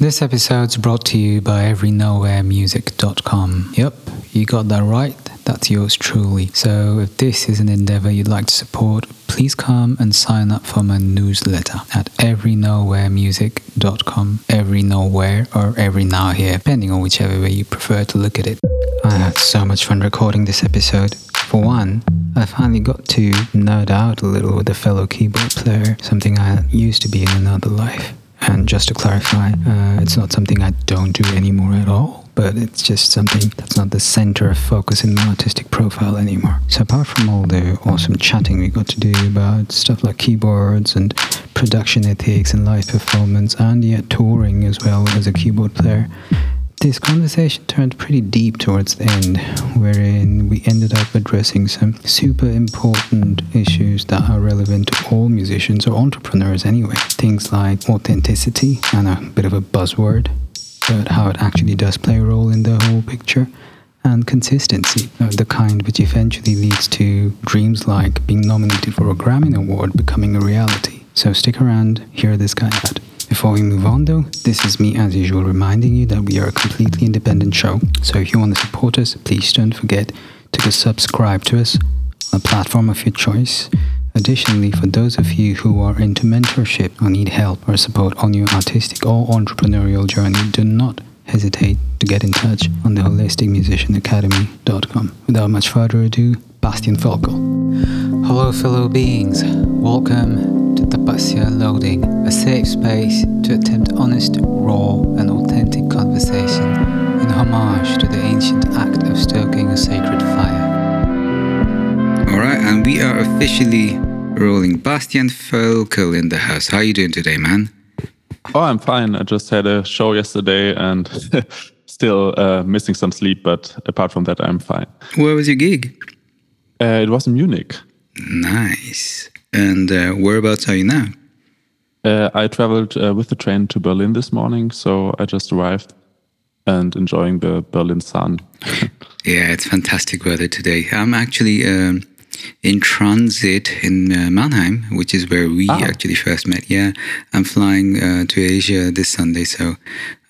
This episode's brought to you by everynowheremusic.com. Yep, you got that right. That's yours truly. So if this is an endeavor you'd like to support, please come and sign up for my newsletter at everynowheremusic.com. Every nowhere or every now here, depending on whichever way you prefer to look at it. I had so much fun recording this episode. For one, I finally got to nerd out a little with a fellow keyboard player, something I used to be in another life. And just to clarify, uh, it's not something I don't do anymore at all, but it's just something that's not the center of focus in my artistic profile anymore. So, apart from all the awesome chatting we got to do about stuff like keyboards and production ethics and live performance, and yet touring as well as a keyboard player, this conversation turned pretty deep towards the end, wherein we ended up addressing some super important issues that are relevant to all musicians or entrepreneurs anyway. Things like authenticity and a bit of a buzzword, but how it actually does play a role in the whole picture. And consistency, uh, the kind which eventually leads to dreams like being nominated for a Grammy Award becoming a reality. So stick around, hear this guy out. Before we move on though, this is me as usual reminding you that we are a completely independent show. So if you want to support us, please don't forget to subscribe to us on a platform of your choice. Additionally, for those of you who are into mentorship or need help or support on your artistic or entrepreneurial journey, do not hesitate to get in touch on the holisticmusicianacademy.com. Without much further ado, Bastian Voelkel. Hello, fellow beings. Welcome to Tapasya Loading, a safe space to attempt honest, raw, and authentic conversation in homage to the ancient act of stoking a sacred fire. Alright, and we are officially rolling. Bastian Voelkel in the house. How are you doing today, man? Oh, I'm fine. I just had a show yesterday and still uh, missing some sleep, but apart from that, I'm fine. Where was your gig? Uh, it was in Munich. Nice. And uh, whereabouts are you now? Uh, I traveled uh, with the train to Berlin this morning, so I just arrived and enjoying the Berlin sun. yeah, it's fantastic weather today. I'm actually um, in transit in uh, Mannheim, which is where we ah. actually first met. Yeah, I'm flying uh, to Asia this Sunday, so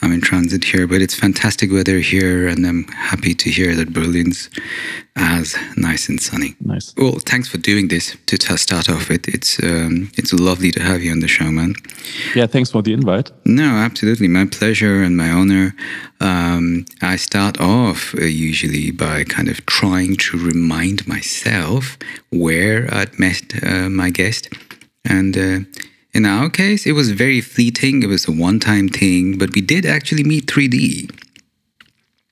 I'm in transit here, but it's fantastic weather here, and I'm happy to hear that Berlin's as nice and sunny. Nice. Well, thanks for doing this to start off with. It's um, it's lovely to have you on the show, man. Yeah, thanks for the invite. No, absolutely, my pleasure and my honor. Um, I start off uh, usually by kind of trying to remind myself where I'd met uh, my guest, and. Uh, in our case, it was very fleeting. It was a one time thing, but we did actually meet 3D.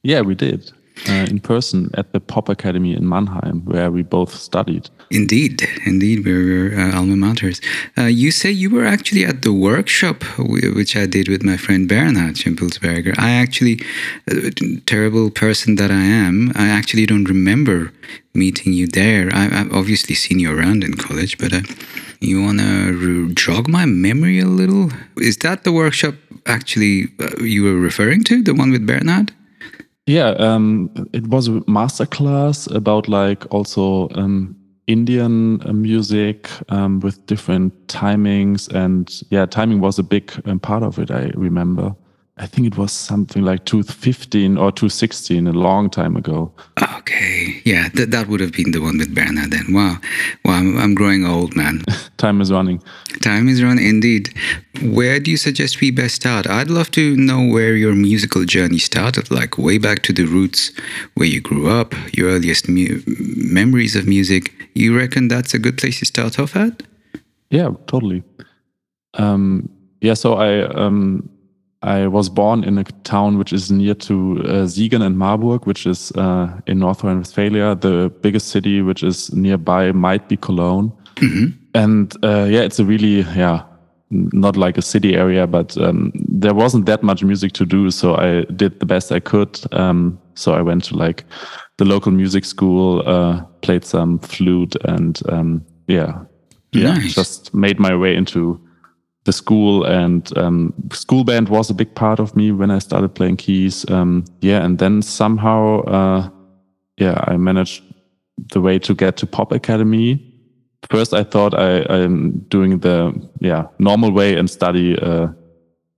Yeah, we did. Uh, in person at the Pop Academy in Mannheim, where we both studied. Indeed, indeed, we were uh, alma maters. Uh, you say you were actually at the workshop, which I did with my friend Bernhard Schimpelsberger. I actually, uh, terrible person that I am, I actually don't remember meeting you there. I, have obviously seen you around in college, but uh, you want to jog my memory a little? Is that the workshop actually uh, you were referring to, the one with Bernhard? Yeah, um, it was a masterclass about like also um, Indian uh, music um, with different timings, and yeah, timing was a big um, part of it. I remember. I think it was something like 2015 or 2016, a long time ago. Okay, yeah, th- that would have been the one with Bernhard then. Wow, wow, I'm, I'm growing old, man. time is running. Time is running, indeed. Where do you suggest we best start? I'd love to know where your musical journey started, like way back to the roots, where you grew up, your earliest mu- memories of music. You reckon that's a good place to start off at? Yeah, totally. Um, yeah, so I. Um, I was born in a town which is near to uh, Siegen and Marburg, which is uh, in North Rhine-Westphalia. The biggest city which is nearby might be Cologne. Mm-hmm. And uh, yeah, it's a really yeah, not like a city area, but um, there wasn't that much music to do, so I did the best I could. Um, so I went to like the local music school, uh, played some flute, and um, yeah, yeah, nice. just made my way into the school and um, school band was a big part of me when I started playing keys. Um, yeah, and then somehow, uh, yeah, I managed the way to get to Pop Academy. First, I thought I, I'm doing the yeah normal way and study uh,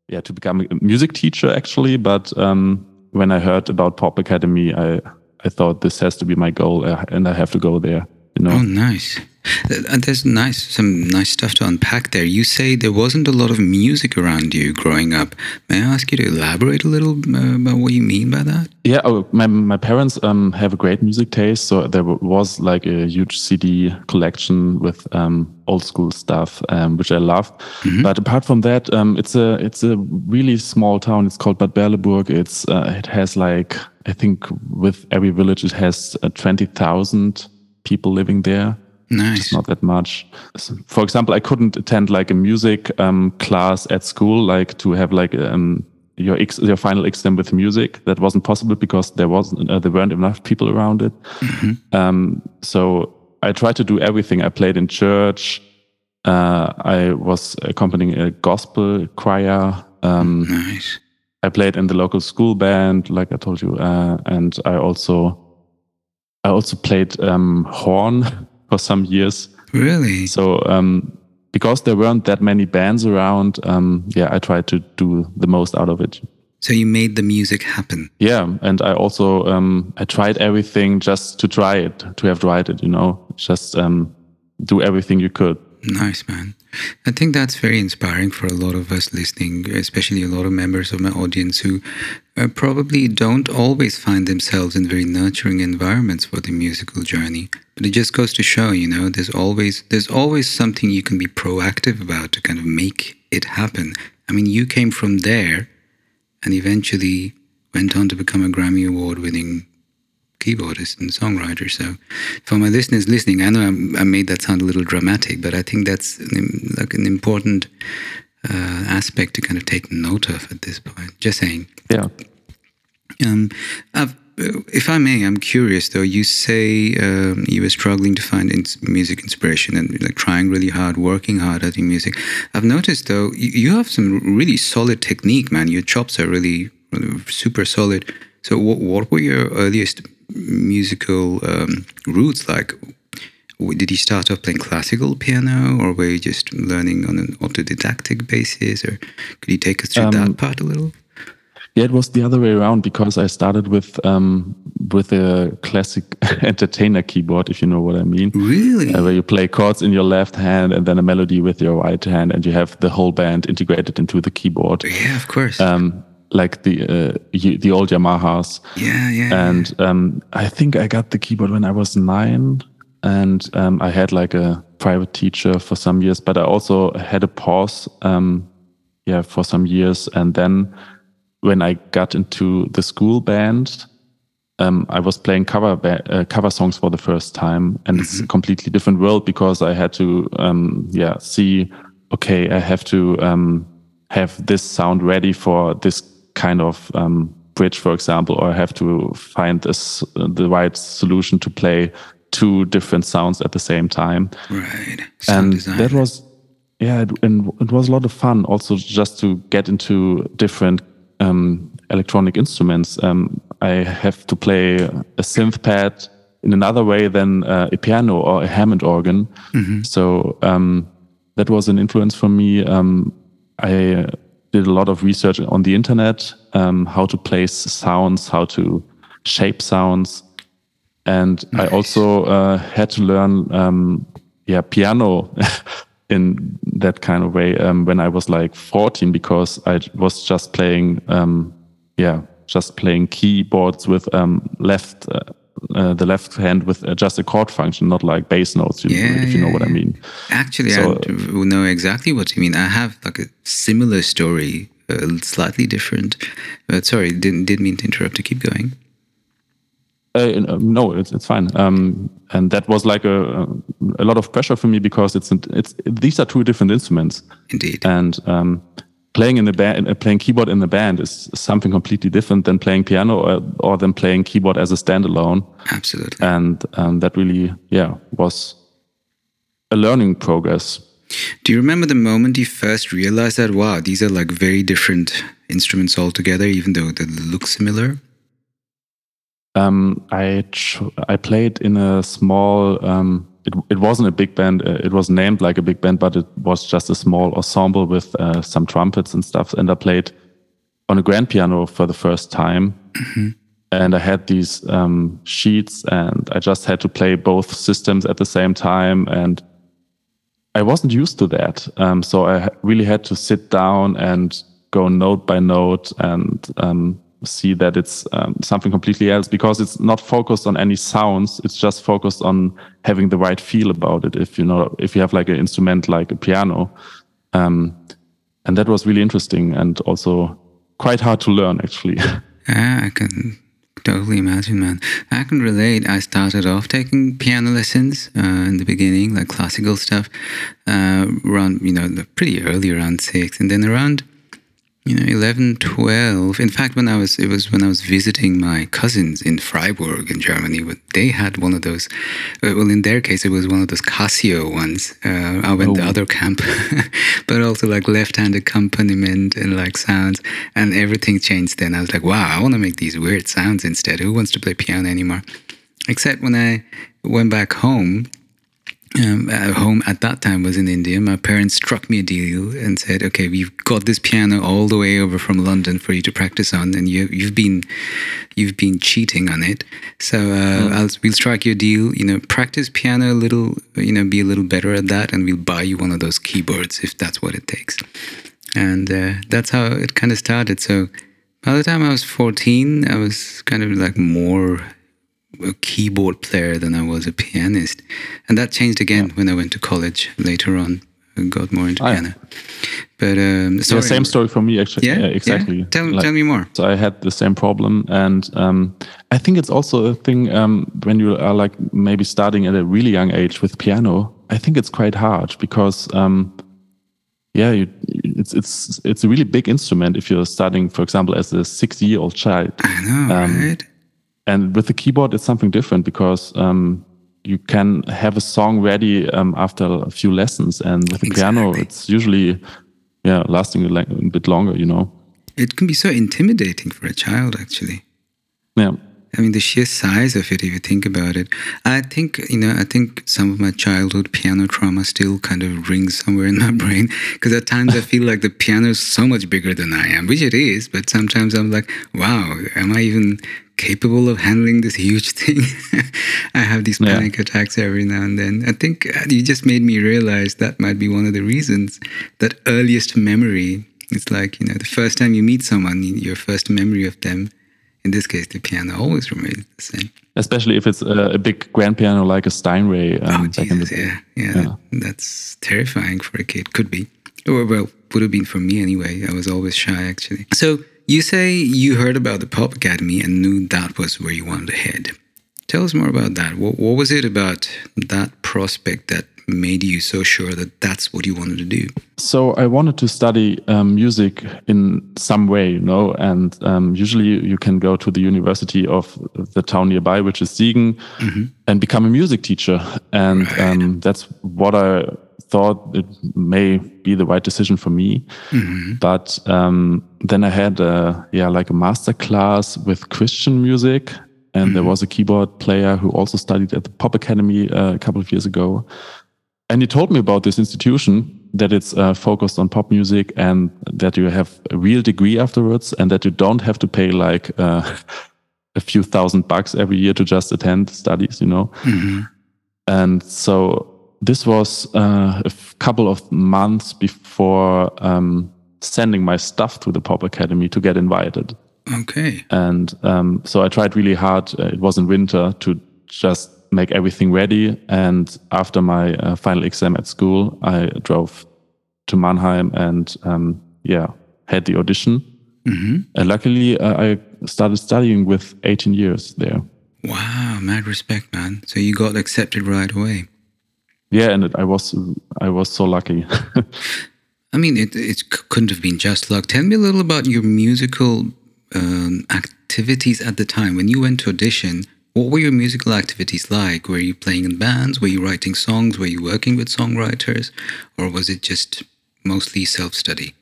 yeah to become a music teacher actually. But um, when I heard about Pop Academy, I I thought this has to be my goal, uh, and I have to go there. You know. Oh, nice. Uh, there's nice, some nice stuff to unpack there. You say there wasn't a lot of music around you growing up. May I ask you to elaborate a little uh, about what you mean by that? Yeah, oh, my my parents um, have a great music taste, so there was like a huge CD collection with um, old school stuff, um, which I love. Mm-hmm. But apart from that, um, it's a it's a really small town. It's called Bad Berleburg. It's uh, it has like I think with every village it has uh, twenty thousand people living there. Nice. not that much. For example, I couldn't attend like a music um, class at school, like to have like um, your ex- your final exam with music. That wasn't possible because there wasn't uh, there weren't enough people around it. Mm-hmm. Um, so I tried to do everything. I played in church. Uh, I was accompanying a gospel choir. Um, nice. I played in the local school band, like I told you, uh, and I also I also played um, horn for some years. Really? So um, because there weren't that many bands around, um, yeah, I tried to do the most out of it. So you made the music happen. Yeah, and I also um, I tried everything just to try it, to have tried it. You know, just um, do everything you could. Nice, man. I think that's very inspiring for a lot of us listening, especially a lot of members of my audience who uh, probably don't always find themselves in very nurturing environments for the musical journey. But it just goes to show, you know, there's always there's always something you can be proactive about to kind of make it happen. I mean, you came from there and eventually went on to become a Grammy Award winning keyboardist and songwriter. So, for my listeners listening, I know I'm, i made that sound a little dramatic, but I think that's an, like an important uh, aspect to kind of take note of at this point. Just saying. Yeah. Um, I've, if I may, I'm curious though. You say um, you were struggling to find music inspiration and like trying really hard, working hard at your music. I've noticed though, you, you have some really solid technique, man. Your chops are really, really super solid. So, what, what were your earliest musical um, roots like? Did you start off playing classical piano, or were you just learning on an autodidactic basis? Or could you take us through um, that part a little? Yeah, it was the other way around because I started with um, with a classic entertainer keyboard, if you know what I mean. Really? Uh, where you play chords in your left hand and then a melody with your right hand, and you have the whole band integrated into the keyboard. Yeah, of course. Um, like the uh, the old Yamahas. Yeah, yeah. And. Um, I think I got the keyboard when I was nine, and um, I had like a private teacher for some years. But I also had a pause, um, yeah, for some years, and then when I got into the school band. Um, I was playing cover uh, cover songs for the first time, and mm-hmm. it's a mm-hmm. completely different world because I had to, um, yeah, see. Okay, I have to um, have this sound ready for this kind of um, bridge, for example, or have to find this, uh, the right solution to play two different sounds at the same time. Right. Sound and design. that was, yeah, it, and it was a lot of fun also just to get into different um, electronic instruments. Um, I have to play a synth pad in another way than uh, a piano or a Hammond organ. Mm-hmm. So um, that was an influence for me. Um, I did a lot of research on the internet, um, how to place sounds, how to shape sounds. And nice. I also uh, had to learn, um, yeah, piano in that kind of way um, when I was like 14 because I was just playing, um, yeah, just playing keyboards with um, left uh, uh, the left hand with uh, just a chord function, not like bass notes, you yeah, know, if you know what I mean. Actually, so, I know exactly what you mean. I have like a similar story, uh, slightly different. But sorry, didn't didn't mean to interrupt. To keep going. Uh, no, it's it's fine. Um, and that was like a a lot of pressure for me because it's it's these are two different instruments. Indeed. And um, playing in a band, uh, playing keyboard in the band is something completely different than playing piano or, or than playing keyboard as a standalone. Absolutely. And um, that really, yeah, was a learning progress. Do you remember the moment you first realized that, wow, these are like very different instruments altogether, even though they look similar? Um, I I played in a small um, it, it wasn't a big band. Uh, it was named like a big band, but it was just a small ensemble with uh, some trumpets and stuff. And I played on a grand piano for the first time. Mm-hmm. And I had these um, sheets, and I just had to play both systems at the same time. And I wasn't used to that. Um, so I really had to sit down and go note by note and um, see that it's um, something completely else because it's not focused on any sounds. It's just focused on having the right feel about it. If you know, if you have like an instrument like a piano, um, and that was really interesting and also quite hard to learn actually. Yeah, I can totally imagine, man. I can relate. I started off taking piano lessons uh, in the beginning, like classical stuff, uh, around, you know, pretty early, around six. And then around you know 11 12 in fact when i was it was when i was visiting my cousins in freiburg in germany they had one of those uh, well in their case it was one of those casio ones uh, i went oh. the other camp but also like left-hand accompaniment and like sounds and everything changed then. I was like wow i want to make these weird sounds instead. Who wants to play piano anymore? Except when i went back home um, at home at that time was in India. My parents struck me a deal and said, "Okay, we've got this piano all the way over from London for you to practice on, and you, have been you've been cheating on it. So uh, mm. we'll strike you a deal. You know, practice piano a little. You know, be a little better at that, and we'll buy you one of those keyboards if that's what it takes." And uh, that's how it kind of started. So by the time I was 14, I was kind of like more a keyboard player than I was a pianist, and that changed again yeah. when I went to college later on. and got more into oh, piano. But um, sorry. yeah, same story for me actually. Yeah, yeah exactly. Yeah? Tell, like, tell me more. So I had the same problem, and um, I think it's also a thing um, when you are like maybe starting at a really young age with piano. I think it's quite hard because um, yeah, you, it's it's it's a really big instrument if you're starting, for example, as a six-year-old child. I know, um, right? And with the keyboard, it's something different because um, you can have a song ready um, after a few lessons, and with the exactly. piano, it's usually yeah lasting a, a bit longer. You know, it can be so intimidating for a child, actually. Yeah. I mean, the sheer size of it, if you think about it. I think, you know, I think some of my childhood piano trauma still kind of rings somewhere in my brain. Because at times I feel like the piano is so much bigger than I am, which it is. But sometimes I'm like, wow, am I even capable of handling this huge thing. I have these panic yeah. attacks every now and then. I think uh, you just made me realize that might be one of the reasons that earliest memory. It's like, you know, the first time you meet someone, your first memory of them, in this case, the piano always remains the same. Especially if it's a, a big grand piano like a Steinway. Um, oh, Jesus, yeah, yeah, yeah. That's terrifying for a kid. Could be. Or, well, would have been for me anyway. I was always shy, actually. So, you say you heard about the Pop Academy and knew that was where you wanted to head. Tell us more about that. What, what was it about that prospect that made you so sure that that's what you wanted to do? So I wanted to study um, music in some way, you know, and um, usually you can go to the university of the town nearby, which is Siegen, mm-hmm. and become a music teacher. And right. um, that's what I thought it may be the right decision for me. Mm-hmm. But um, then I had a, yeah, like a master class with Christian music. And mm-hmm. there was a keyboard player who also studied at the Pop Academy uh, a couple of years ago. And he told me about this institution that it's uh, focused on pop music and that you have a real degree afterwards and that you don't have to pay like uh, a few thousand bucks every year to just attend studies, you know? Mm-hmm. And so this was uh, a couple of months before um, sending my stuff to the Pop Academy to get invited. Okay. And um, so I tried really hard. Uh, it was in winter to just make everything ready. And after my uh, final exam at school, I drove to Mannheim and um, yeah, had the audition. Mm-hmm. And luckily, uh, I started studying with 18 years there. Wow, mad respect, man. So you got accepted right away yeah, and it, I was I was so lucky. I mean, it it couldn't have been just luck. Tell me a little about your musical um, activities at the time when you went to audition. What were your musical activities like? Were you playing in bands? Were you writing songs? Were you working with songwriters, or was it just mostly self study?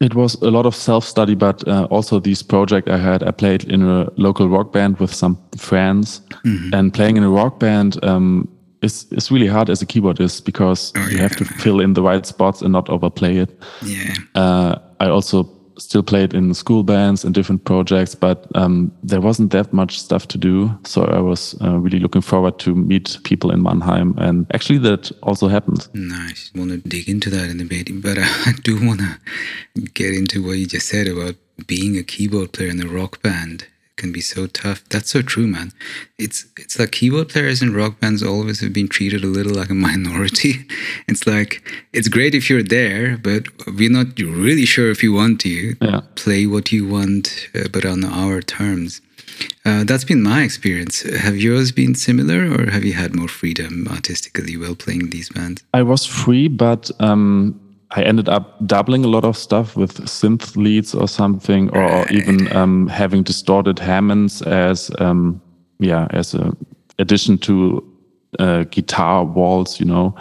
It was a lot of self study, but uh, also this project I had. I played in a local rock band with some friends, mm -hmm. and playing in a rock band. Um, it's it's really hard as a keyboardist because Oh, you yeah, have to fill in the right spots and not overplay it. Yeah. Uh, I also still played in school bands and different projects, but um, there wasn't that much stuff to do. So I was uh, really looking forward to meet people in Mannheim, and actually that also happened. Nice. Want to dig into that in a bit, but I do want to get into what you just said about being a keyboard player in a rock band. Can be so tough. That's so true, man. It's it's like keyboard players in rock bands always have been treated a little like a minority. It's like it's great if you're there, but we're not really sure if you want to Yeah. play what you want, uh, but on our terms. Uh, that's been my experience. Have yours been similar, or have you had more freedom artistically while playing these bands? I was free, but um, I ended up doubling a lot of stuff with synth leads or something, or even um, having distorted Hammonds as um, yeah as a addition to uh, guitar walls, you know,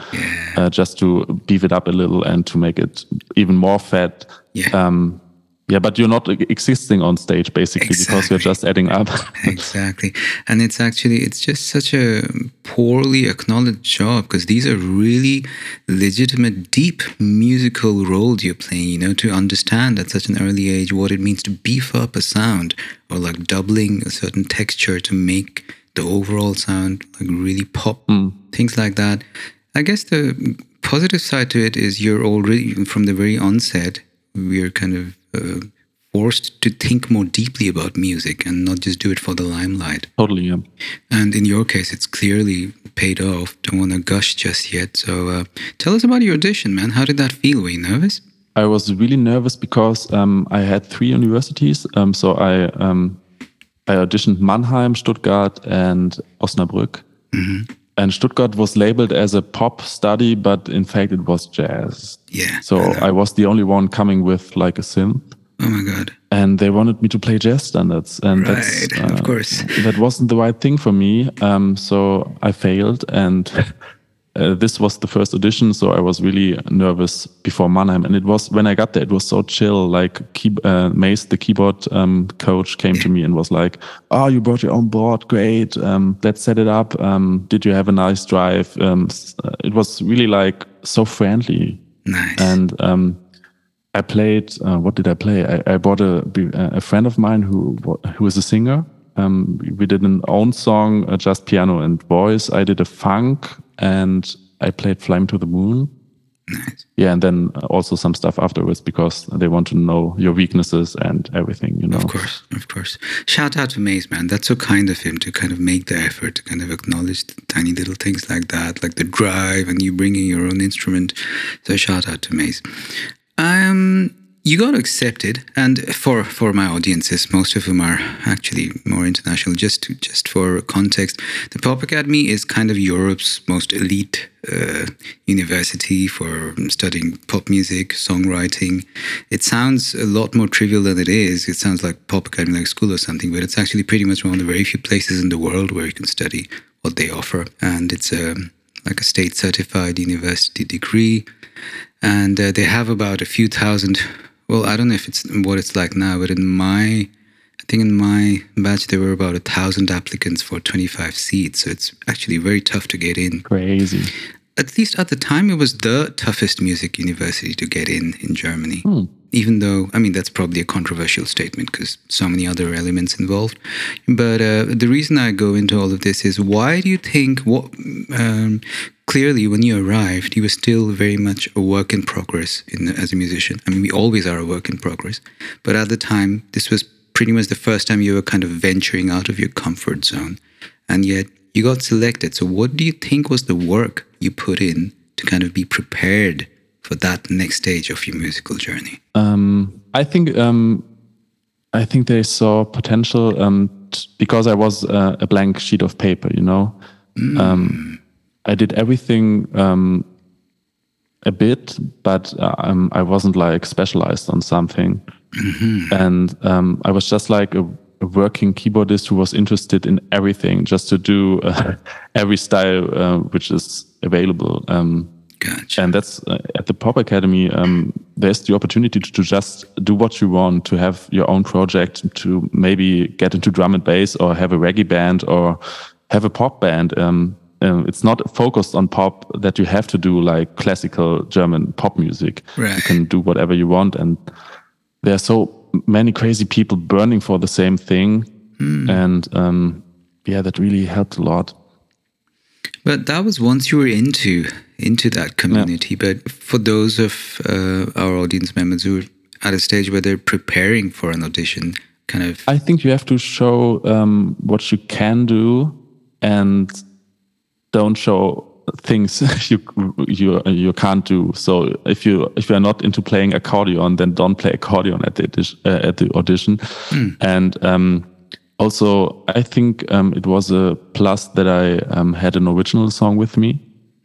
uh, just to beef it up a little and to make it even more fat. Yeah. Um, yeah, but you're not existing on stage basically because you're just adding up. exactly. And it's actually it's just such a poorly acknowledged job because these are really legitimate deep musical roles you're playing you know to understand at such an early age what it means to beef up a sound or like doubling a certain texture to make the overall sound like really pop. Hmm. Things like that. I guess the positive side to it is you're already from the very onset we're kind of uh, forced to think more deeply about music and not just do it for the limelight. totally, yeah. And in your case, it's clearly paid off. Don't want to gush just yet. So uh, tell us about your audition, man. How did that feel? Were you nervous? I was really nervous because um, I had three universities. Um, so I um, I auditioned Mannheim, Stuttgart, and Osnabrück. And Stuttgart was labeled as a pop study, but in fact it was jazz. Yeah. So I was the only one coming with like a synth. Oh my God. And they wanted me to play jazz standards, and that's Right, of course. that wasn't the right thing for me. Um, so I failed, and uh, this was the first audition. So I was really nervous before Mannheim, and it was when I got there, it was so chill. Like key, uh, Mace, the keyboard um, coach, came to me and was like, "Oh, you brought your own board, great. Um, let's set it up. Um, did you have a nice drive?" Um, uh, it was really like so friendly, Nice. and um, I played. Uh, what did I play? I, I bought a a friend of mine who who is a singer. Um, we did an own song, uh, just piano and voice. I did a funk, and I played "Fly Me to the Moon." nice. Yeah, and then also some stuff afterwards because they want to know your weaknesses and everything. You know. Of course, of course. Shout out to Maze, man. That's so kind of him to kind of make the effort to kind of acknowledge the tiny little things like that, like the drive and you bringing your own instrument. So shout out to Maze. Um, you got accepted, and for for my audiences, most of whom are actually more international. Just to, just for context, the Pop Academy is kind of Europe's most elite uh, university for studying pop music, songwriting. It sounds a lot more trivial than it is. It sounds like Pop Academy, like school or something, but it's actually pretty much one of the very few places in the world where you can study what they offer, and it's a like a state certified university degree and uh, they have about a few thousand well i don't know if it's what it's like now but in my i think in my batch there were about a thousand applicants for 25 seats so it's actually very tough to get in. Crazy. at least at the time it was the toughest music university to get in in germany. Even though i mean that's probably a controversial statement because so many other elements involved. But uh, the reason i go into all of this is why do you think what um, clearly when you arrived you were still very much a work in progress in, as a musician. I mean we always are a work in progress. But at the time this was pretty much the first time you were kind of venturing out of your comfort zone. And yet you got selected. So what do you think was the work you put in to kind of be prepared for that next stage of your musical journey? Um, I think um, I think they saw potential um, t- because I was uh, a blank sheet of paper. You know, um, I did everything um, a bit, but um, I wasn't like specialized on something, and um, I was just like a, a working keyboardist who was interested in everything, just to do uh, every style uh, which is available. Um, gotcha and that's uh, at the pop academy um, there's the opportunity to, to just do what you want to have your own project to maybe get into drum and bass or have a reggae band or have a pop band um, um, it's not focused on pop that you have to do like classical German pop music. Right. You can do whatever you want, and there are so many crazy people burning for the same thing, and um, yeah, that really helped a lot. But that was once you were into into that community. But for those of uh, our audience members who are at a stage where they're preparing for an audition, kind of I think you have to show um, what you can do and don't show things you you you can't do. So if you if you are not into playing accordion, then don't play accordion at the audition, uh, at the audition. And um, also, I think um, it was a plus that I um, had an original song with me.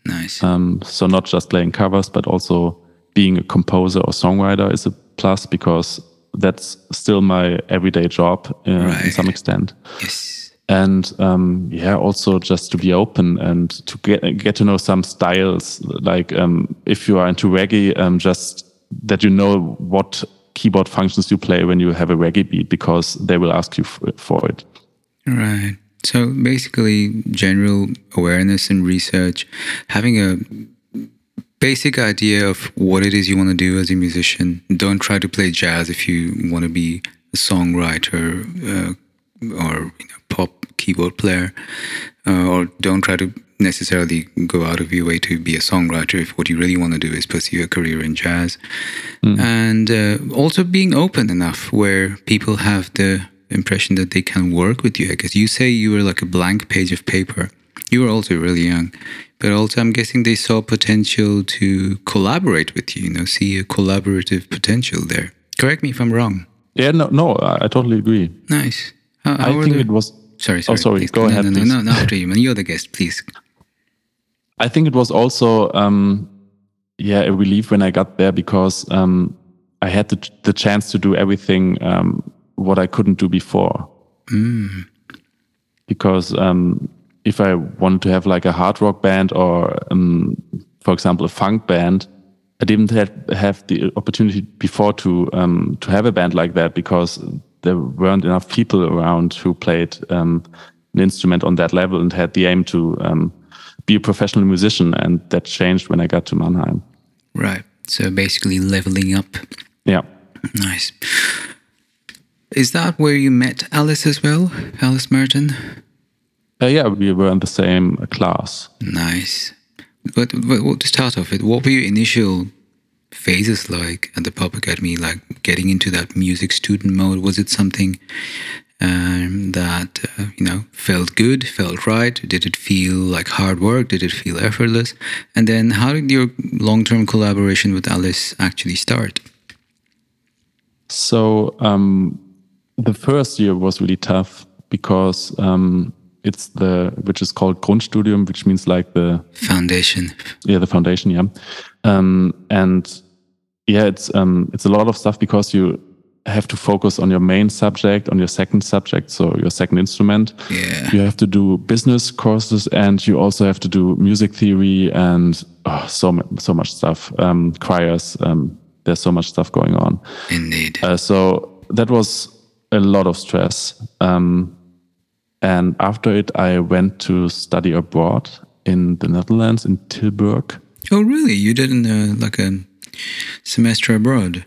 nice. Um, so not just playing covers, but also being a composer or songwriter is a plus because that's still my everyday job uh, in some extent. yes. And um, yeah, also just to be open and to get get to know some styles. Like um, if you are into reggae, um, just that you know what keyboard functions you play when you have a reggae beat because they will ask you for it. Right. So basically, general awareness and research, having a basic idea of what it is you want to do as a musician. Don't try to play jazz if you want to be a songwriter uh, or you know, pop keyboard player, uh, or don't try to necessarily go out of your way to be a songwriter if what you really want to do is pursue a career in jazz. And uh, also being open enough where people have the impression that they can work with you. I guess you say you were like a blank page of paper. You were also really young, but also I'm guessing they saw potential to collaborate with you. You know, see a collaborative potential there. Correct me if I'm wrong. Yeah, no, no, I, I totally agree. Nice. How, how I think the- it was Sorry, sorry. Oh, sorry. please. Go no, ahead, No, no, no, no, after you, man. You're the guest, please. I think it was also um, yeah a relief when I got there because um, I had the, the chance to do everything um, what I couldn't do before. Because um, if I wanted to have like a hard rock band or um, for example a funk band, I didn't have, have the opportunity before to um, to have a band like that because there weren't enough people around who played um, an instrument on that level and had the aim to um, be a professional musician. And that changed when I got to Mannheim. Right. So basically leveling up. Yeah. Nice. Is that where you met Alice as well? Alice Merton? Uh, yeah, we were in the same class. Nice. But, but what- to start off with, what were your initial phases like at the Pop Academy? Like getting into that music student mode? Was it something um, that uh, you know felt good, felt right? Did it feel like hard work? Did it feel effortless? And then, how did your long-term collaboration with Alice actually start? So um, the first year was really tough because um, it's the which is called Grundstudium, which means like the Foundation. yeah the foundation yeah um and yeah it's um it's a lot of stuff because you have to focus on your main subject on your second subject so your second instrument Yeah. you have to do business courses and you also have to do music theory and oh, so so much stuff um choirs um there's so much stuff going on Indeed. uh, so that was a lot of stress. Um, and after it, I went to study abroad in the Netherlands, in Tilburg. oh, really? You did an, uh, like a semester abroad?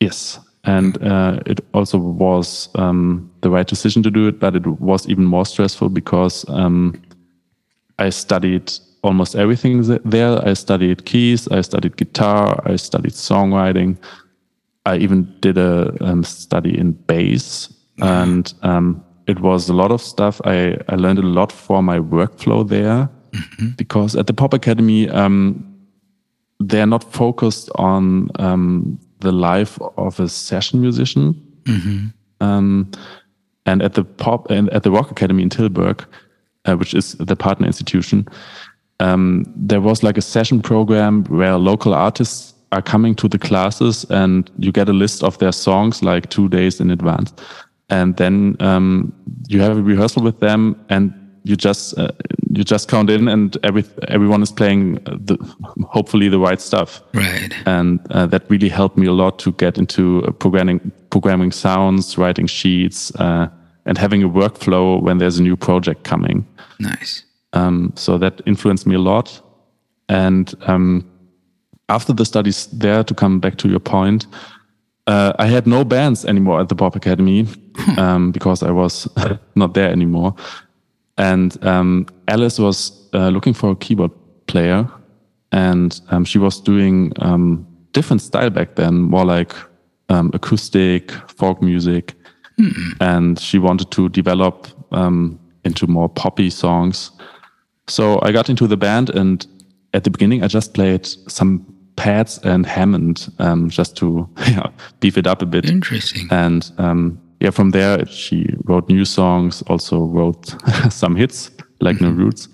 Yes. And uh, it also was um, the right decision to do it, but it was even more stressful because um, I studied almost everything there. I studied keys, I studied guitar, I studied songwriting. I even did a um, study in bass, and um, it was a lot of stuff. I, I learned a lot for my workflow there because at the Pop Academy, um, they're not focused on um, the life of a session musician. Um, and at the pop and at the Rock Academy in Tilburg, uh, which is the partner institution, um, there was like a session program where local artists are coming to the classes, and you get a list of their songs like two days in advance, and then um, you have a rehearsal with them, and you just uh, you just count in, and every everyone is playing the hopefully the right stuff Right. and uh, that really helped me a lot to get into uh, programming programming sounds writing sheets uh, and having a workflow when there's a new project coming Nice. Um, so that influenced me a lot. And um, after the studies there, to come back to your point, uh, I had no bands anymore at the Pop Academy um, because I was not there anymore. And um, Alice was uh, looking for a keyboard player, and um, she was doing um, different style back then, more like um, acoustic, folk music, and she wanted to develop um, into more poppy songs. So I got into the band, and at the beginning, I just played some pads and Hammond um, just to yeah, beef it up a bit. Interesting. And um, yeah, from there, she wrote new songs, also wrote some hits like No Roots.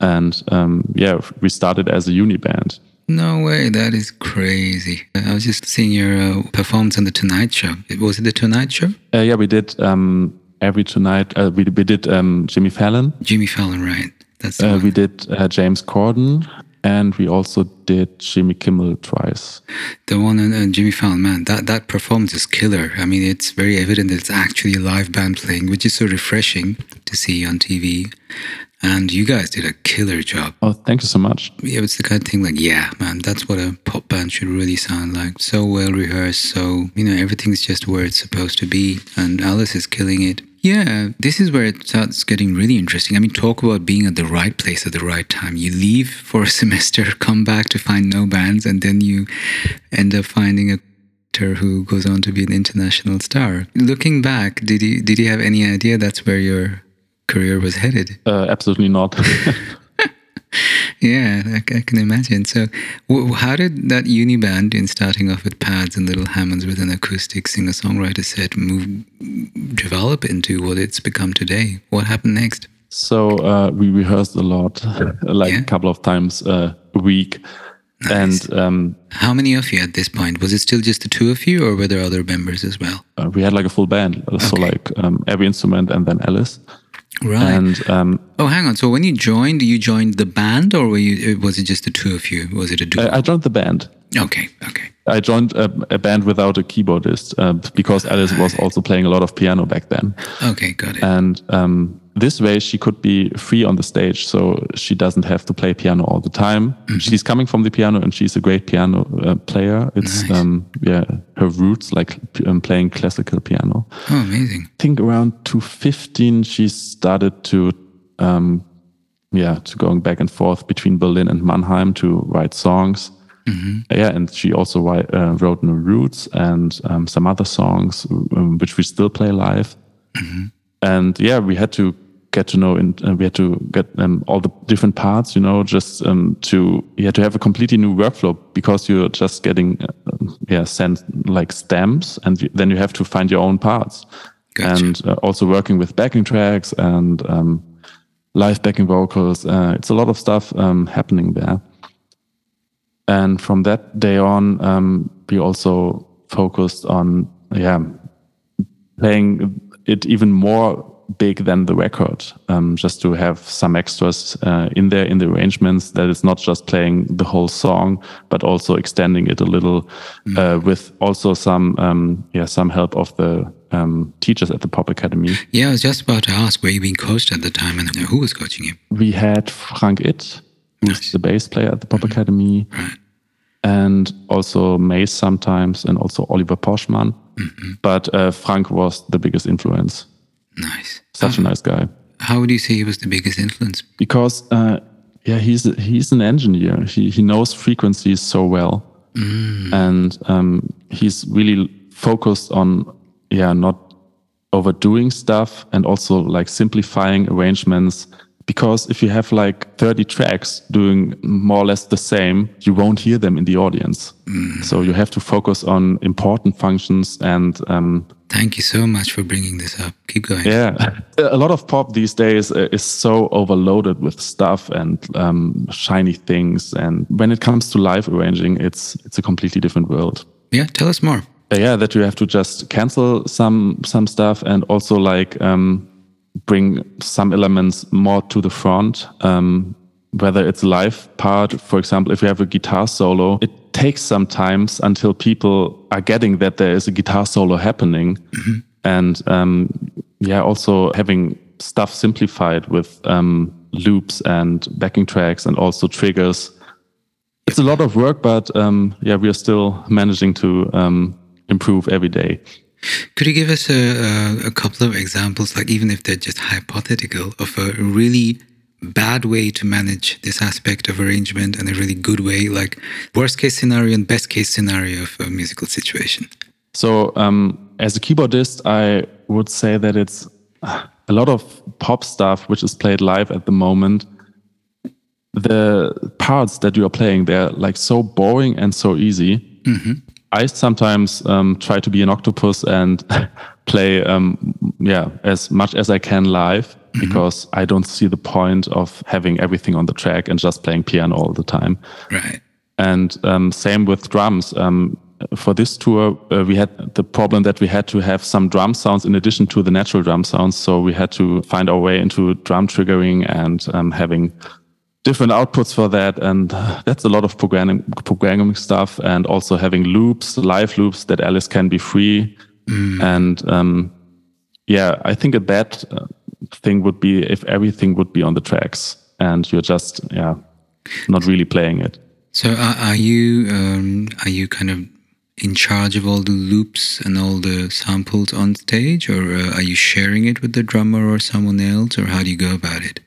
And um, yeah, we started as a uni band. No way, that is crazy. I was just seeing your uh, performance on the Tonight Show. Was it the Tonight Show? Uh, yeah, we did um, every tonight. Uh, we we did um, Jimmy Fallon. Jimmy Fallon, right? That's Uh, we did uh, James Corden, and we also did Jimmy Kimmel twice. The one on Jimmy Fallon, man, that, that performance is killer. I mean, it's very evident that it's actually a live band playing, which is so refreshing to see on TV. And you guys did a killer job. Oh, thank you so much. Yeah, it's the kind of thing like, yeah, man, that's what a pop band should really sound like. So well rehearsed. So, you know, everything's just where it's supposed to be. And Alice is killing it. Yeah, this is where it starts getting really interesting. I mean, talk about being at the right place at the right time. You leave for a semester, come back to find no bands, and then you end up finding a who goes on to be an international star. Looking back, did you did you have any idea that's where your career was headed? Uh, absolutely not. Yeah, I, I can imagine. So, w- how did that uni band, in starting off with pads and little Hammonds with an acoustic singer-songwriter set, move develop into what it's become today? What happened next? so uh, we rehearsed a lot, like Yeah. a couple of times a week. And um, How many of you at this point? Was it still just the two of you, or were there other members as well? uh, we had like a full band. So Okay. like um, every instrument and then Alice. Right. And um, oh, hang on. So when you joined, you joined the band, or were you? Was it just the two of you? Was it a duo? I, I joined the band. okay. Okay. I joined a, a band without a keyboardist uh, because Alice was also playing a lot of piano back then. Okay. Got it. And um, this way, she could be free on the stage, so she doesn't have to play piano all the time. She's coming from the piano, and she's a great piano uh, player. It's Nice. um, yeah, her roots like um, playing classical piano. oh, amazing. I think around 2015, she started to um, yeah to going back and forth between Berlin and Mannheim to write songs. Yeah, and she also write, uh, wrote No Roots and um, some other songs, um, which we still play live. And yeah, we had to get to know, and uh, we had to get um, all the different parts, you know, just um, to you had to have a completely new workflow because you're just getting uh, yeah sent like stems, and then you have to find your own parts. Gotcha. And uh, also working with backing tracks and um, live backing vocals. Uh, it's a lot of stuff um, happening there. And from that day on, um, we also focused on, yeah, playing it even more big than the record, um, just to have some extras uh, in there in the arrangements. That it's not just playing the whole song, but also extending it a little, uh, with also some, um, yeah, some help of the um, teachers at the Pop Academy. Yeah, I was just about to ask were you being coached at the time and who was coaching you? We had Frank Itt, who's the bass player at the Pop Academy, Right. and also Mace sometimes, and also Oliver Poschmann. But uh, Frank was the biggest influence. Nice. Such a nice guy. How would you say he was the biggest influence? because uh, yeah, he's he's an engineer. He he knows frequencies so well, and um, he's really focused on yeah not overdoing stuff and also like simplifying arrangements. Because if you have like 30 tracks doing more or less the same, you won't hear them in the audience. So you have to focus on important functions and um, Thank you so much for bringing this up. Keep going. yeah, a lot of pop these days uh, is so overloaded with stuff and um, shiny things, and when it comes to live arranging, it's it's a completely different world. Yeah, tell us more. Yeah, that you have to just cancel some some stuff and also like um, bring some elements more to the front. Um, whether it's a live part, for example, if you have a guitar solo, it takes some times until people are getting that there is a guitar solo happening, and um, yeah, also having stuff simplified with um, loops and backing tracks and also triggers. It's a lot of work, but um, yeah, we are still managing to um, improve every day. Could you give us a, a, a couple of examples, like even if they're just hypothetical, of a really bad way to manage this aspect of arrangement and a really good way, like worst case scenario and best case scenario of a musical situation? So, um, as a keyboardist, I would say that it's a lot of pop stuff which is played live at the moment. The parts that you are playing, they're like so boring and so easy. Mm-hmm. I sometimes um, try to be an octopus and play, um, yeah, as much as I can live mm-hmm. because I don't see the point of having everything on the track and just playing piano all the time. Right. And um, same with drums. Um, for this tour, uh, we had the problem that we had to have some drum sounds in addition to the natural drum sounds. So we had to find our way into drum triggering and um, having different outputs for that. And uh, that's a lot of programming, programming stuff and also having loops, live loops that Alice can be free. Mm. And um, yeah, I think a bad uh, thing would be if everything would be on the tracks and you're just, yeah, not really playing it. So are, are you um, are you kind of in charge of all the loops and all the samples on stage, or uh, are you sharing it with the drummer or someone else, or how do you go about it?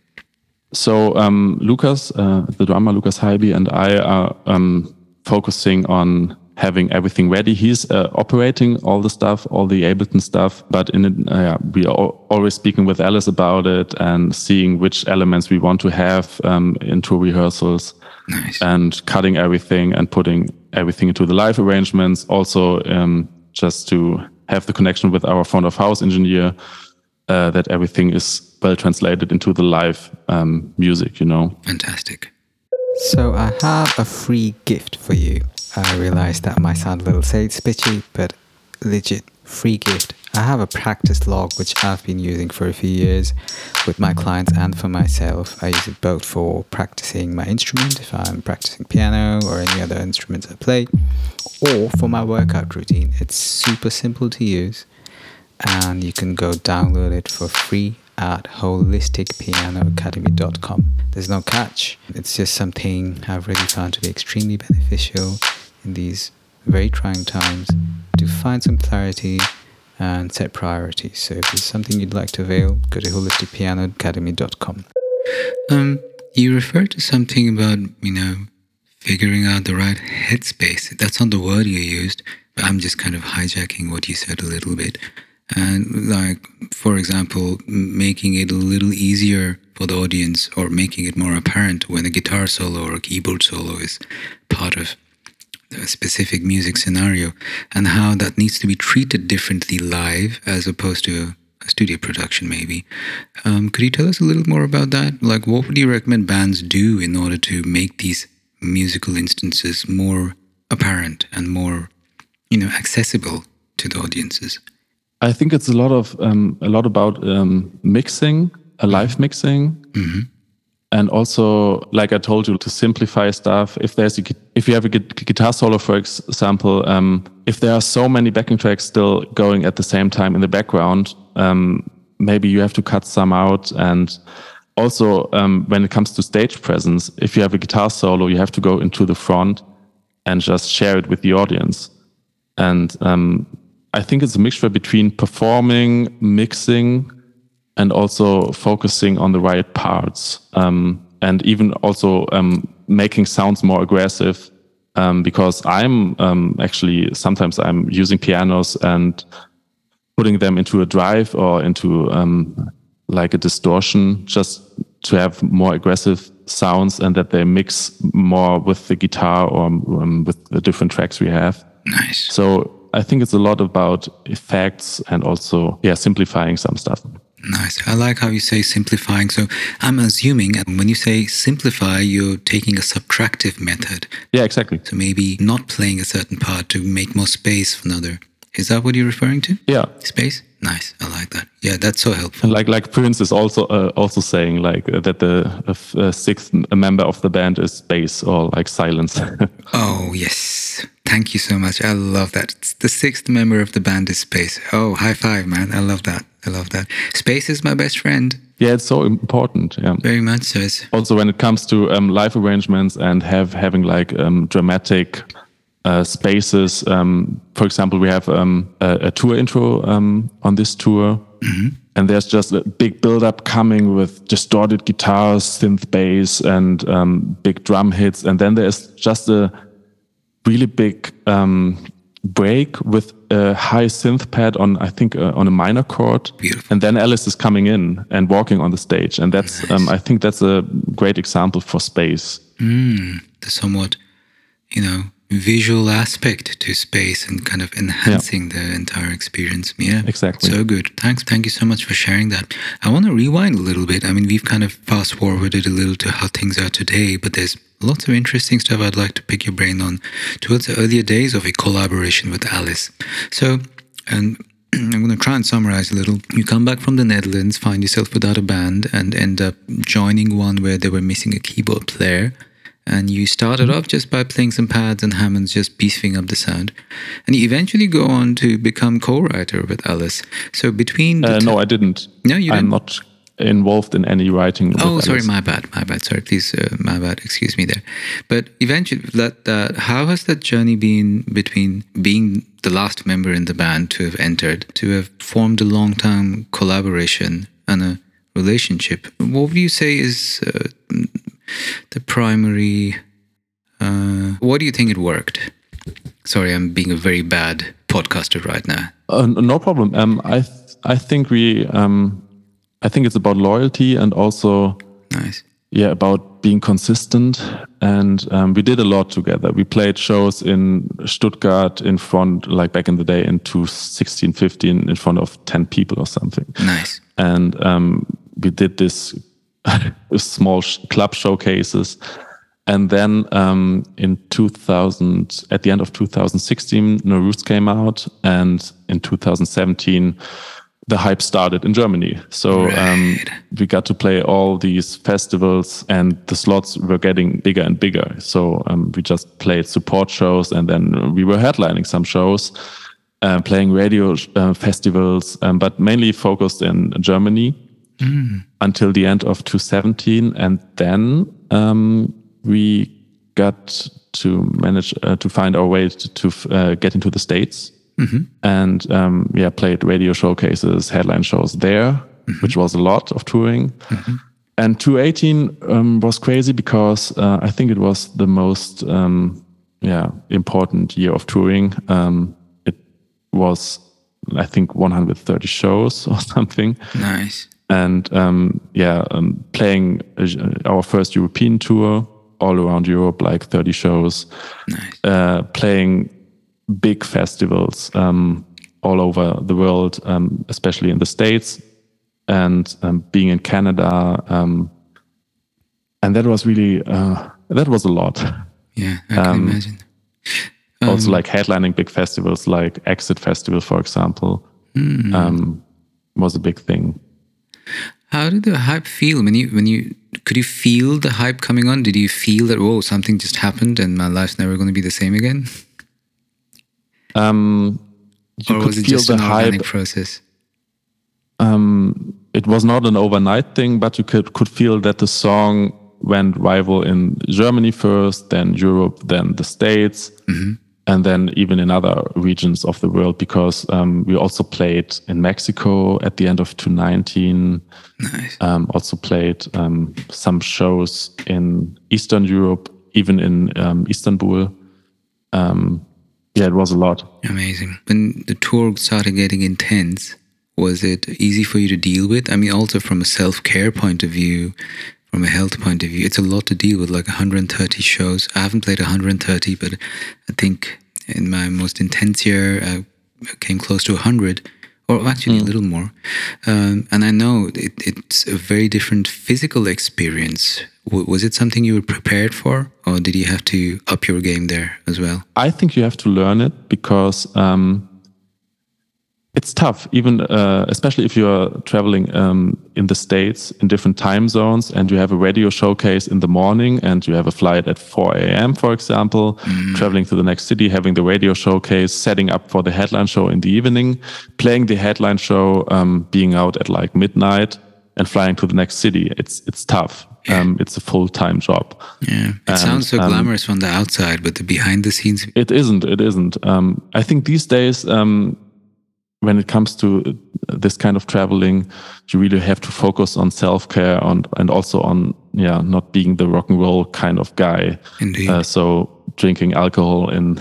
So um, Lucas, uh, the drummer Lucas Heiby, and I are um, focusing on having everything ready. He's uh, operating all the stuff, all the Ableton stuff, but in it, uh, we are always speaking with Alice about it and seeing which elements we want to have um, into rehearsals. Nice. And cutting everything and putting everything into the live arrangements. Also, um, just to have the connection with our front of house engineer, uh, that everything is well translated into the live um, music. You know. Fantastic. So I have a free gift for you. I realize that might sound a little sales pitchy, but legit free gift. I have a practice log which I've been using for a few years with my clients and for myself. I use it both for practicing my instrument, if I'm practicing piano or any other instruments I play, or for my workout routine. It's super simple to use, and you can go download it for free at holisticpianoacademy.com. There's no catch. It's just something I've really found to be extremely beneficial in these very trying times to find some clarity and set priorities. So if there's something you'd like to avail, go to holisticpianoacademy.com. Um, you referred to something about, you know, figuring out the right headspace. That's not the word you used, but I'm just kind of hijacking what you said a little bit. And like, for example, making it a little easier for the audience or making it more apparent when a guitar solo or a keyboard solo is part of a specific music scenario and how that needs to be treated differently live as opposed to a, studio production maybe. Um, could you tell us a little more about that? Like what would you recommend bands do in order to make these musical instances more apparent and more you know accessible to the audiences i think it's a lot of um, a lot about um, mixing a live mixing. Mm-hmm. And also like i told you to simplify stuff. If there's a, if you have a guitar solo for example um, if there are so many backing tracks still going at the same time in the background um, maybe you have to cut some out. And also um, when it comes to stage presence if you have a guitar solo you have to go into the front and just share it with the audience. And um, i think it's a mixture between performing mixing and also focusing on the right parts um, and even also um, making sounds more aggressive um, because i'm um, actually sometimes i'm using pianos and putting them into a drive or into um, like a distortion just to have more aggressive sounds and that they mix more with the guitar or um, with the different tracks we have. Nice. So i think it's a lot about effects and also yeah simplifying some stuff Nice. I like how you say simplifying. So I'm assuming when you say simplify, you're taking a subtractive method. Yeah, exactly. So maybe not playing a certain part to make more space for another. Is that what you're referring to? Yeah. Space. Nice. I like that. Yeah, that's so helpful. Like like Prince is also uh, also saying like uh, that the uh, sixth member of the band is bass or like silence. oh yes. Thank you so much. I love that. It's the sixth member of the band is space. Oh, high five, man. I love that. I love that. Space is my best friend. Yeah, it's so important. Yeah, very much so. Also, when it comes to um, live arrangements and have having like um, dramatic uh, spaces. Um, for example, we have um, a, a, tour intro um, on this tour, mm-hmm. and there's just a big build-up coming with distorted guitars, synth bass, and um, big drum hits, and then there's just a really big um, break with a high synth pad on I think uh, on a minor chord, Beautiful. and then Alice is coming in and walking on the stage, and that's nice. um, I think that's a great example for space. Mm, the somewhat, you know, visual aspect to space and kind of enhancing yeah. the entire experience. Yeah, exactly. So good. Thanks. Thank you so much for sharing that. I want to rewind a little bit. I mean, we've kind of fast forwarded a little to how things are today, but there's lots of interesting stuff I'd like to pick your brain on towards the earlier days of a collaboration with Alice. So, and I'm going to try and summarize a little. You come back from the Netherlands, find yourself without a band, and end up joining one where they were missing a keyboard player and you started off just by playing some pads and Hammonds, just beefing up the sound, and you eventually go on to become co-writer with Alice. So between uh, no, I didn't. No, you I'm didn't. not involved in any writing. Oh, sorry, my bad, my bad. Sorry, please, uh, my bad. Excuse me there. But eventually, that uh, how has that journey been between being the last member in the band to have entered, to have formed a long-term collaboration and a relationship? What would you say is uh, the primary. Uh, what do you think it worked? Sorry, I'm being a very bad podcaster right now. Uh, no problem. Um, I th I think we um, I think it's about loyalty and also nice. Yeah, about being consistent, and um, we did a lot together. We played shows in Stuttgart in front, like back in the day, in 2016, 15, in front of 10 people or something. Nice. And um, we did this small sh club showcases. And then um, in 2000, at the end of 2016, No Roots came out, and in 2017, the hype started in Germany. So um, right. um, we got to play all these festivals, and the slots were getting bigger and bigger. So um, we just played support shows, and then we were headlining some shows, uh, playing radio uh, festivals, um, but mainly focused in Germany mm. until the end of 2017. And then um, we got to manage uh, to find our way to, to uh, get into the States. Mm-hmm. And um, yeah, played radio showcases, headline shows there, mm-hmm. which was a lot of touring. Mm-hmm. And 2018 um, was crazy because uh, I think it was the most um, yeah important year of touring. Um, it was I think 130 shows or something. Nice and um, yeah, um, playing our first European tour all around Europe, like 30 shows, nice. uh, playing big festivals um, all over the world, um, especially in the States, and um, being in Canada. Um, and that was really, uh, that was a lot. Yeah, I can imagine. also, like headlining big festivals like Exit Festival, for example, mm. was a big thing. How did the hype feel when you when you could you feel the hype coming on? Did you feel that whoa something just happened and my life's never going to be the same again? Um, or was it just an organic hype. process? Um, it was not an overnight thing, but you could could feel that the song went viral in Germany first, then Europe, then the States. Mm -hmm and then even in other regions of the world because um, we also played in Mexico at the end of 2019. Nice. Um, also played um, some shows in Eastern Europe, even in um, Istanbul. Yeah, it was a lot. Amazing. When the tour started getting intense, was it easy for you to deal with? I mean, also from a self care point of view, from a health point of view, it's a lot to deal with, like 130 shows. I haven't played 130, but I think in my most intense year, I came close to 100, or actually mm. a little more. Um, and I know it, it's a very different physical experience. W was it something you were prepared for, or did you have to up your game there as well? I think you have to learn it because um, it's tough, even uh, especially if you're traveling um, in the states in different time zones, and you have a radio showcase in the morning, and you have a flight at 4 a.m., for example, mm. traveling to the next city, having the radio showcase, setting up for the headline show in the evening, playing the headline show, um, being out at like midnight, and flying to the next city. It's it's tough. Um, it's a full time job. Yeah, it And, sounds so um, glamorous from the outside, but the behind the scenes. It isn't. It isn't. Um, I think these days, um, when it comes to this kind of traveling, you really have to focus on self care and and also on yeah, not being the rock and roll kind of guy. Indeed. Uh, so drinking alcohol in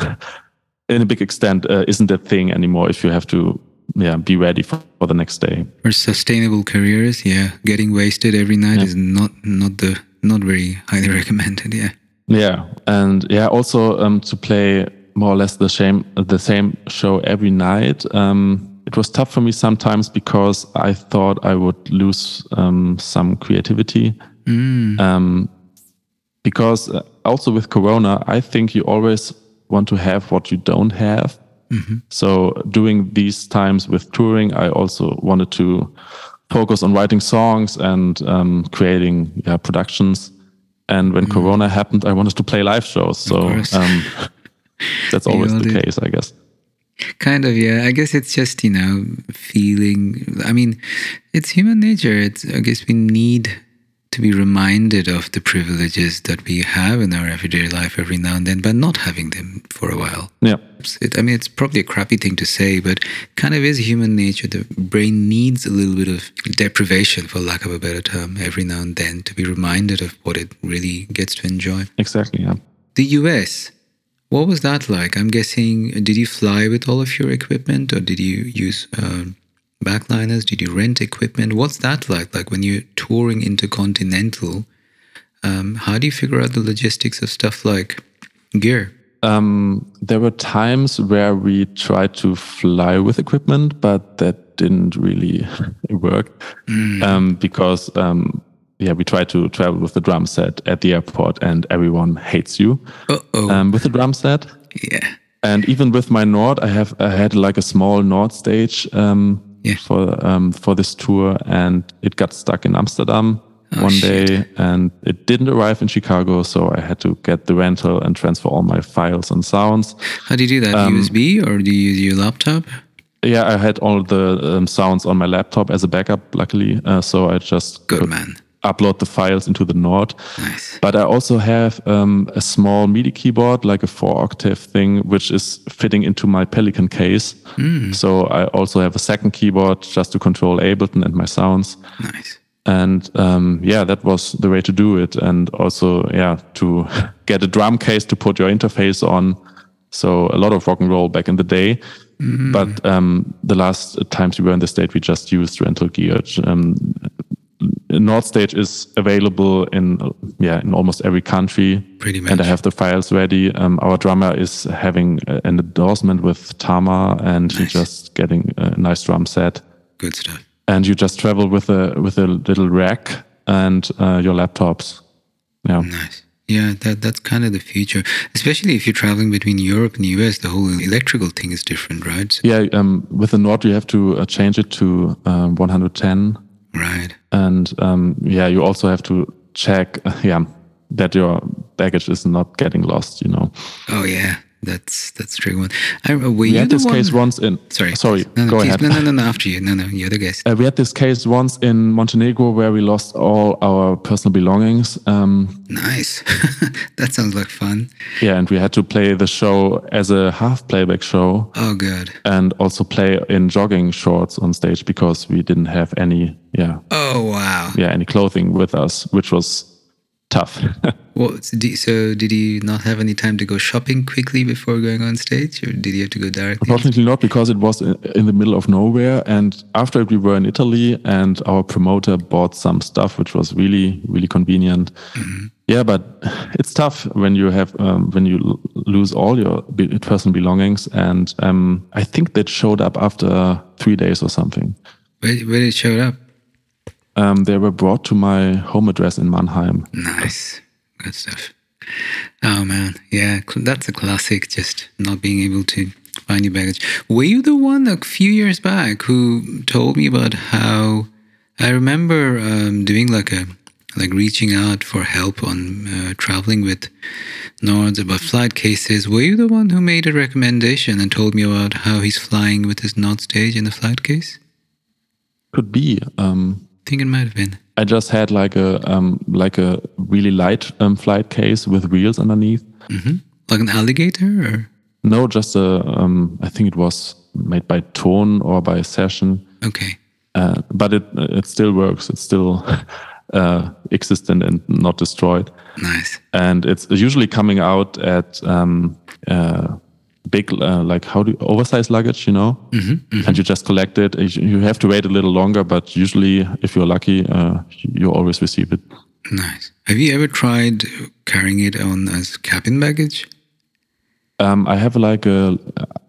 in a big extent uh, isn't a thing anymore. If you have to yeah be ready for, for the next day. For sustainable careers, yeah, getting wasted every night is not not the not very highly recommended. Yeah. Yeah, and yeah, also um, to play more or less the same the same show every night. Um, it was tough for me sometimes because I thought I would lose um, some creativity. Um, because uh, also with Corona, I think you always want to have what you don't have. So doing these times with touring, I also wanted to focus on writing songs and um, creating yeah, productions. And when Corona happened, I wanted to play live shows. So um, that's always the did. case, I guess. Kind of, yeah. I guess it's just, you know, feeling. I mean, it's human nature. It's, I guess we need to be reminded of the privileges that we have in our everyday life every now and then, but not having them for a while. Yeah. It, I mean, it's probably a crappy thing to say, but kind of is human nature. The brain needs a little bit of deprivation, for lack of a better term, every now and then to be reminded of what it really gets to enjoy. Exactly. Yeah. The US, what was that like? I'm guessing, did you fly with all of your equipment or did you use um, backliners? Did you rent equipment? What's that like? Like when you're touring intercontinental, um, how do you figure out the logistics of stuff like gear? Um, there were times where we tried to fly with equipment, but that didn't really work um, because um, yeah, we tried to travel with the drum set at the airport, and everyone hates you um, with the drum set. yeah. And even with my Nord, I have I had like a small Nord stage um, Yeah. for um, for this tour, and it got stuck in Amsterdam Oh, one shit. day, and it didn't arrive in Chicago, so I had to get the rental and transfer all my files and sounds. How do you do that? USB or do you use your laptop? Yeah, I had all the um, sounds on my laptop as a backup, luckily. Uh, so I just Good could man. Upload the files into the Nord. Nice. But I also have um, a small MIDI keyboard, like a four octave thing, which is fitting into my Pelican case. So I also have a second keyboard just to control Ableton and my sounds. Nice. And um, yeah, that was the way to do it. And also, yeah, to get a drum case to put your interface on. So a lot of rock and roll back in the day. But um, the last times we were in the state, we just used rental gear. Um, Nord Stage is available in yeah in almost every country. Pretty And I have the files ready. Um, our drummer is having an endorsement with Tama, and he's Nice. just getting a nice drum set Good stuff. and you just travel with a with a little rack and uh, your laptops. Yeah, Nice. Yeah, that that's kind of the future. Especially if you're traveling between Europe and the US, the whole electrical thing is different, right? So- yeah. Um, with the Nord, you have to uh, change it to um, 110, right. and um, yeah, you also have to check, yeah, that your baggage is not getting lost. You know, Oh yeah, that's that's a tricky one. I were we had this one? case once in. Sorry, sorry. No, no, go please, ahead. No, no, no, no. After you. No, no, you're the guest. Uh, we had this case once in Montenegro where we lost all our personal belongings. Um, Nice. that sounds like fun. yeah, and we had to play the show as a half playback show. Oh, good. and also play in jogging shorts on stage because we didn't have any yeah Oh wow. yeah any clothing with us which was tough Well, so did- he not have any time to go shopping quickly before going on stage, or did he have to go directly? unfortunately not because it was in the middle of nowhere and after we were in italy and our promoter bought some stuff which was really really convenient yeah but it's tough when you have um, when you lose all your personal belongings and um, i think that showed up after three days or something Where, where did it show up? Um, they were brought to my home address in mannheim Nice. Good stuff. Oh man, yeah, that's a classic. Just not being able to find your baggage. Were you the one a few years back who told me about how? I remember um, doing like a like reaching out for help on uh, traveling with Nords about flight cases. Were you the one who made a recommendation and told me about how he's flying with his Nord stage in the flight case? Could be. Um, think it might have been. I just had like a um, like a really light um, flight case with wheels underneath. Like an alligator or? No, just a um, I think it was made by Thon or by Session, Okay. uh, but it it still works. It's still uh, existent and not destroyed. Nice. and it's usually coming out at um, uh, big, uh, like how do oversized luggage, you know, and you just collect it. You you have to wait a little longer, but usually, if you're lucky, uh, you always receive it. Nice. Have you ever tried carrying it on as cabin baggage? Um, I have like a,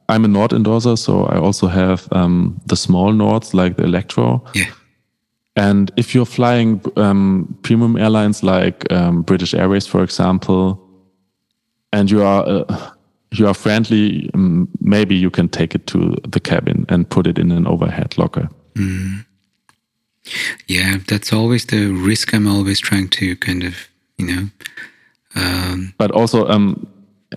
I'm a Nord endorser, so I also have um, the small Nords like the Electro. Yeah. And if you're flying um, premium airlines like um, British Airways, for example, and you are uh, you are friendly, um, maybe you can take it to the cabin and put it in an overhead locker. Yeah, that's always the risk I'm always trying to kind of, you know, um, But also, um,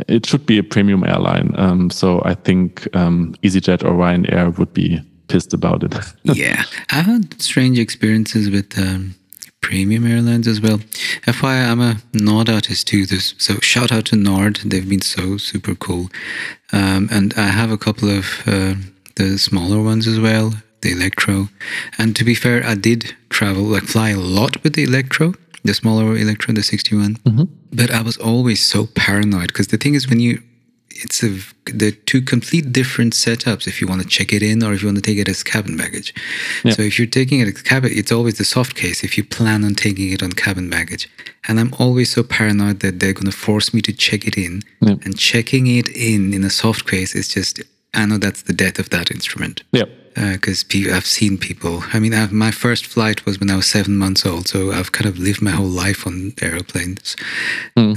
it should be a premium airline. Um, so I think um, EasyJet or Ryanair would be pissed about it. yeah. I've had strange experiences with um, premium airlines as well. FYI, I'm a Nord artist too. This, so shout out to Nord. They've been so super cool. Um, and I have a couple of uh, the smaller ones as well, the Electro. And to be fair, I did travel, like fly a lot with the Electro, the smaller Electro, the 61. But I was always so paranoid because the thing is, when you it's a they're two complete different setups if you want to check it in or if you want to take it as cabin baggage. Yeah. So if you're taking it as cabin, it's always the soft case if you plan on taking it on cabin baggage. And I'm always so paranoid that they're going to force me to check it in. Yeah. And checking it in in a soft case is just I know that's the death of that instrument yeah. Because I've seen people. I mean, I've, my first flight was when I was seven months old, so I've kind of lived my whole life on aeroplanes,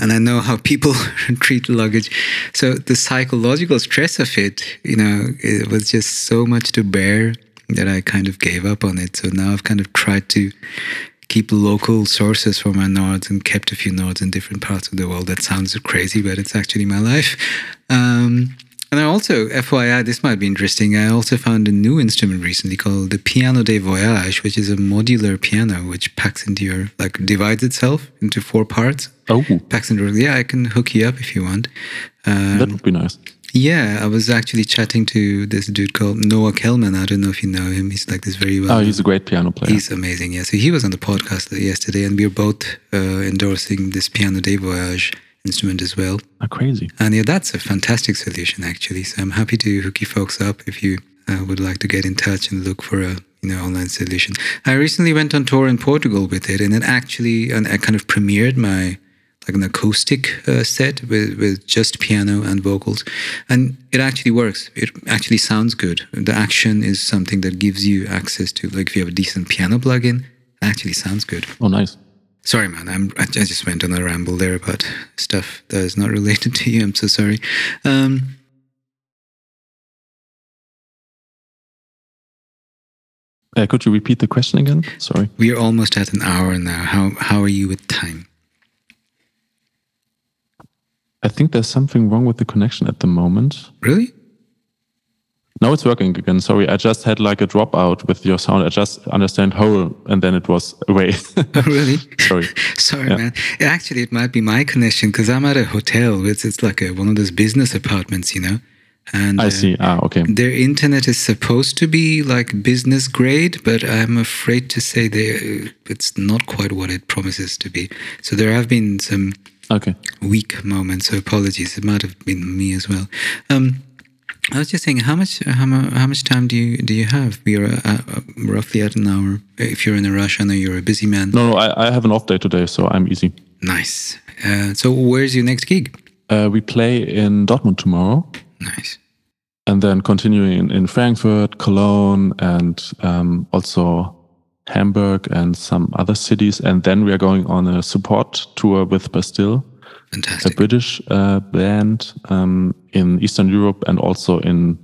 and I know how people treat luggage. So the psychological stress of it, you know, it was just so much to bear that I kind of gave up on it. So now I've kind of tried to keep local sources for my Nords and kept a few Nords in different parts of the world. That sounds crazy, but it's actually my life. Um, and I also, FYI, this might be interesting. I also found a new instrument recently called the Piano de Voyage, which is a modular piano which packs into your, like, divides itself into four parts. Oh, Packs into, yeah, I can hook you up if you want. Um, that would be nice. yeah, I was actually chatting to this dude called Noah Kellman. I don't know if you know him. He's like this very well. Oh, he's a great piano player. He's amazing. Yeah. So he was on the podcast yesterday, and we were both uh, endorsing this Piano de Voyage instrument as well. Ah, crazy. And yeah, that's a fantastic solution actually. So I'm happy to hook you folks up if you uh, would like to get in touch and look for a you know online solution. I recently went on tour in Portugal with it, and it actually and I kind of premiered my like an acoustic uh, set with with just piano and vocals, and it actually works. It actually sounds good. The action is something that gives you access to like if you have a decent piano plugin, it actually sounds good. Oh, nice. Sorry, man. I'm, I just went on a ramble there about stuff that is not related to you. I'm so sorry. Um, Uh, could you repeat the question again? Sorry. we are almost at an hour now. How how are you with time? I think there's something wrong with the connection at the moment. Really? No, it's working again. Sorry, I just had like a dropout with your sound. I just understand whole, and then it was away. really? Sorry. Sorry, Yeah. man. Actually, it might be my connection because I'm at a hotel. It's it's like a, one of those business apartments, you know. And I uh, see. Ah, okay. Their internet is supposed to be like business grade, but I'm afraid to say they it's not quite what it promises to be. So there have been some Okay. weak moments. So apologies. It might have been me as well. Um, I was just saying, how much how, how much time do you do you have? We are uh, uh, roughly at an hour. If you're in a rush, I know you're a busy man. No, no, I, I have an off day today, so I'm easy. Nice. Uh, so where's your next gig? Uh, we play in Dortmund tomorrow, Nice. and then continuing in, in Frankfurt, Cologne, and um, also Hamburg and some other cities. And then we are going on a support tour with Bastille, a British uh, band um, in Eastern Europe and also in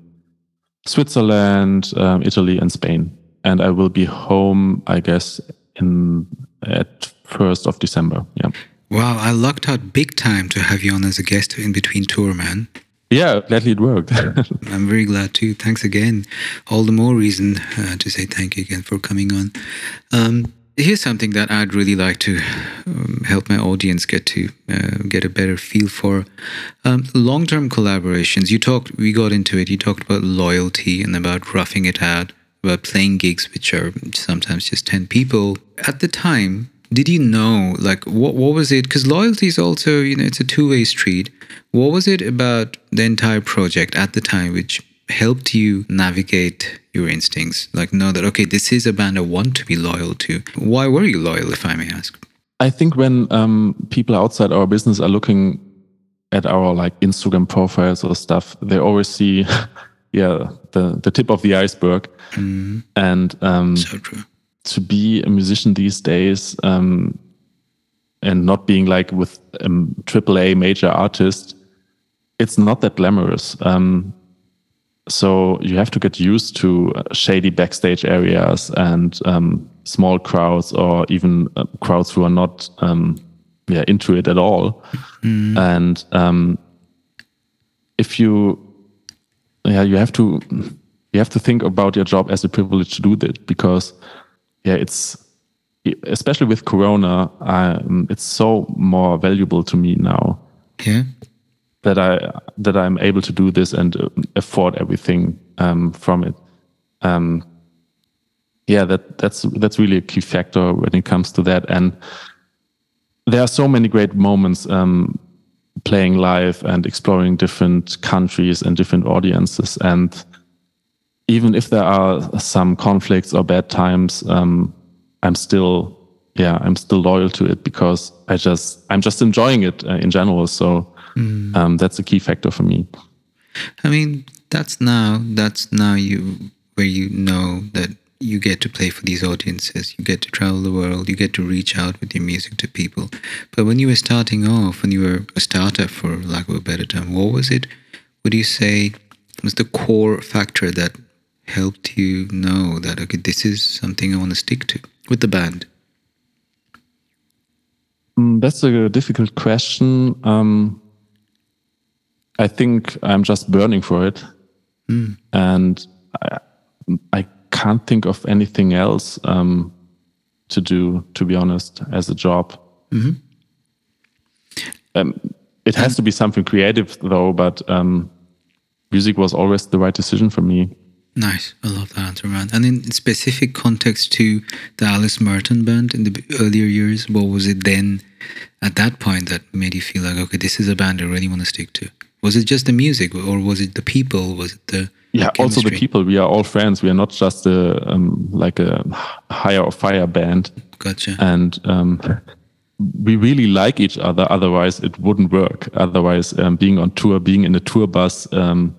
Switzerland, um, Italy, and Spain. And I will be home, I guess, in at first of December. Yeah. Wow, I lucked out big time to have you on as a guest in between tour, man. Yeah, gladly it worked. I'm very glad too. Thanks again. All the more reason uh, to say thank you again for coming on. Um, here's something that I'd really like to um, help my audience get to uh, get a better feel for um, long-term collaborations. You talked, we got into it. You talked about loyalty and about roughing it out, about playing gigs which are sometimes just ten people. At the time, did you know like what what was it? Because loyalty is also you know it's a two-way street. What was it about the entire project at the time which helped you navigate your instincts? Like, know that, okay, this is a band I want to be loyal to. Why were you loyal, if I may ask? I think when um, people outside our business are looking at our like Instagram profiles or stuff, they always see, yeah, the, the tip of the iceberg. Mm, And um, so true. to be a musician these days um, and not being like with a AAA major artist, it's not that glamorous. Um, so you have to get used to uh, shady backstage areas and um, small crowds or even uh, crowds who are not um, yeah into it at all. And um, if you yeah you have to you have to think about your job as a privilege to do that because yeah it's especially with corona um, it's so more valuable to me now Yeah. That I that I'm able to do this and uh, afford everything um, from it. Um, yeah, that that's that's really a key factor when it comes to that. And there are so many great moments um, playing live and exploring different countries and different audiences. And even if there are some conflicts or bad times, um, I'm still yeah I'm still loyal to it because I just I'm just enjoying it uh, in general. So um, that's a key factor for me. I mean, that's now that's now you where you know that you get to play for these audiences, you get to travel the world, you get to reach out with your music to people. But when you were starting off, when you were a startup, for lack of a better term, what was it? Would you say was the core factor that helped you know that okay, this is something I want to stick to with the band? Mm, That's a difficult question. Um, I think I'm just burning for it, and I, I can't think of anything else um, to do. To be honest, as a job, um, it has to be something creative, though. But um, music was always the right decision for me. Nice. I love that answer, man. And in specific context to the Alice Merton band in the earlier years, what was it then at that point that made you feel like, okay, this is a band I really want to stick to? Was it just the music or was it the people? Was it the yeah also the people. We are all friends. We are not just a um, like a hire or fire band. Gotcha. and um, we really like each other. Otherwise it wouldn't work. Otherwise um, being on tour being in a tour bus um,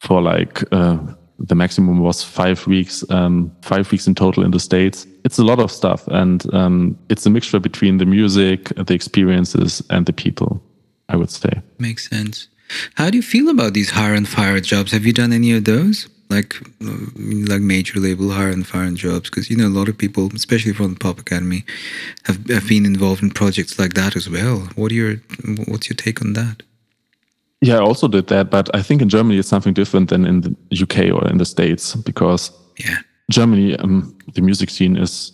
for like uh, the maximum was five weeks um, five weeks in total in the states. It's a lot of stuff. And um, it's a mixture between the music the experiences and the people i would say. Makes sense. How do you feel about these hire and fire jobs? Have you done any of those? Like, like major label hire and fire jobs? Because you know a lot of people, especially from the Pop Academy, have, have been involved in projects like that as well. What are your What's your take on that? Yeah, I also did that, but I think in Germany it's something different than in the UK or in the States because Yeah. Germany, um, the music scene is,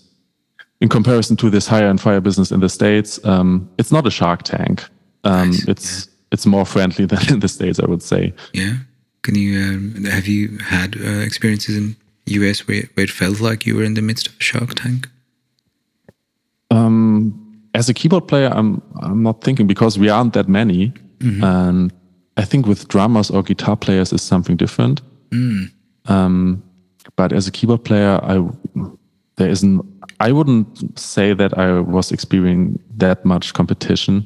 in comparison to this hire and fire business in the States, um, it's not a Shark Tank. Um, Nice, it's it's more friendly than in the States, I would say. Yeah. Can you um, have you had uh, experiences in US where, where it felt like you were in the midst of a shark tank? Um, as a keyboard player, I'm I'm not thinking because we aren't that many, and I think with drummers or guitar players is something different. Um, but as a keyboard player, I there isn't. I wouldn't say that I was experiencing that much competition.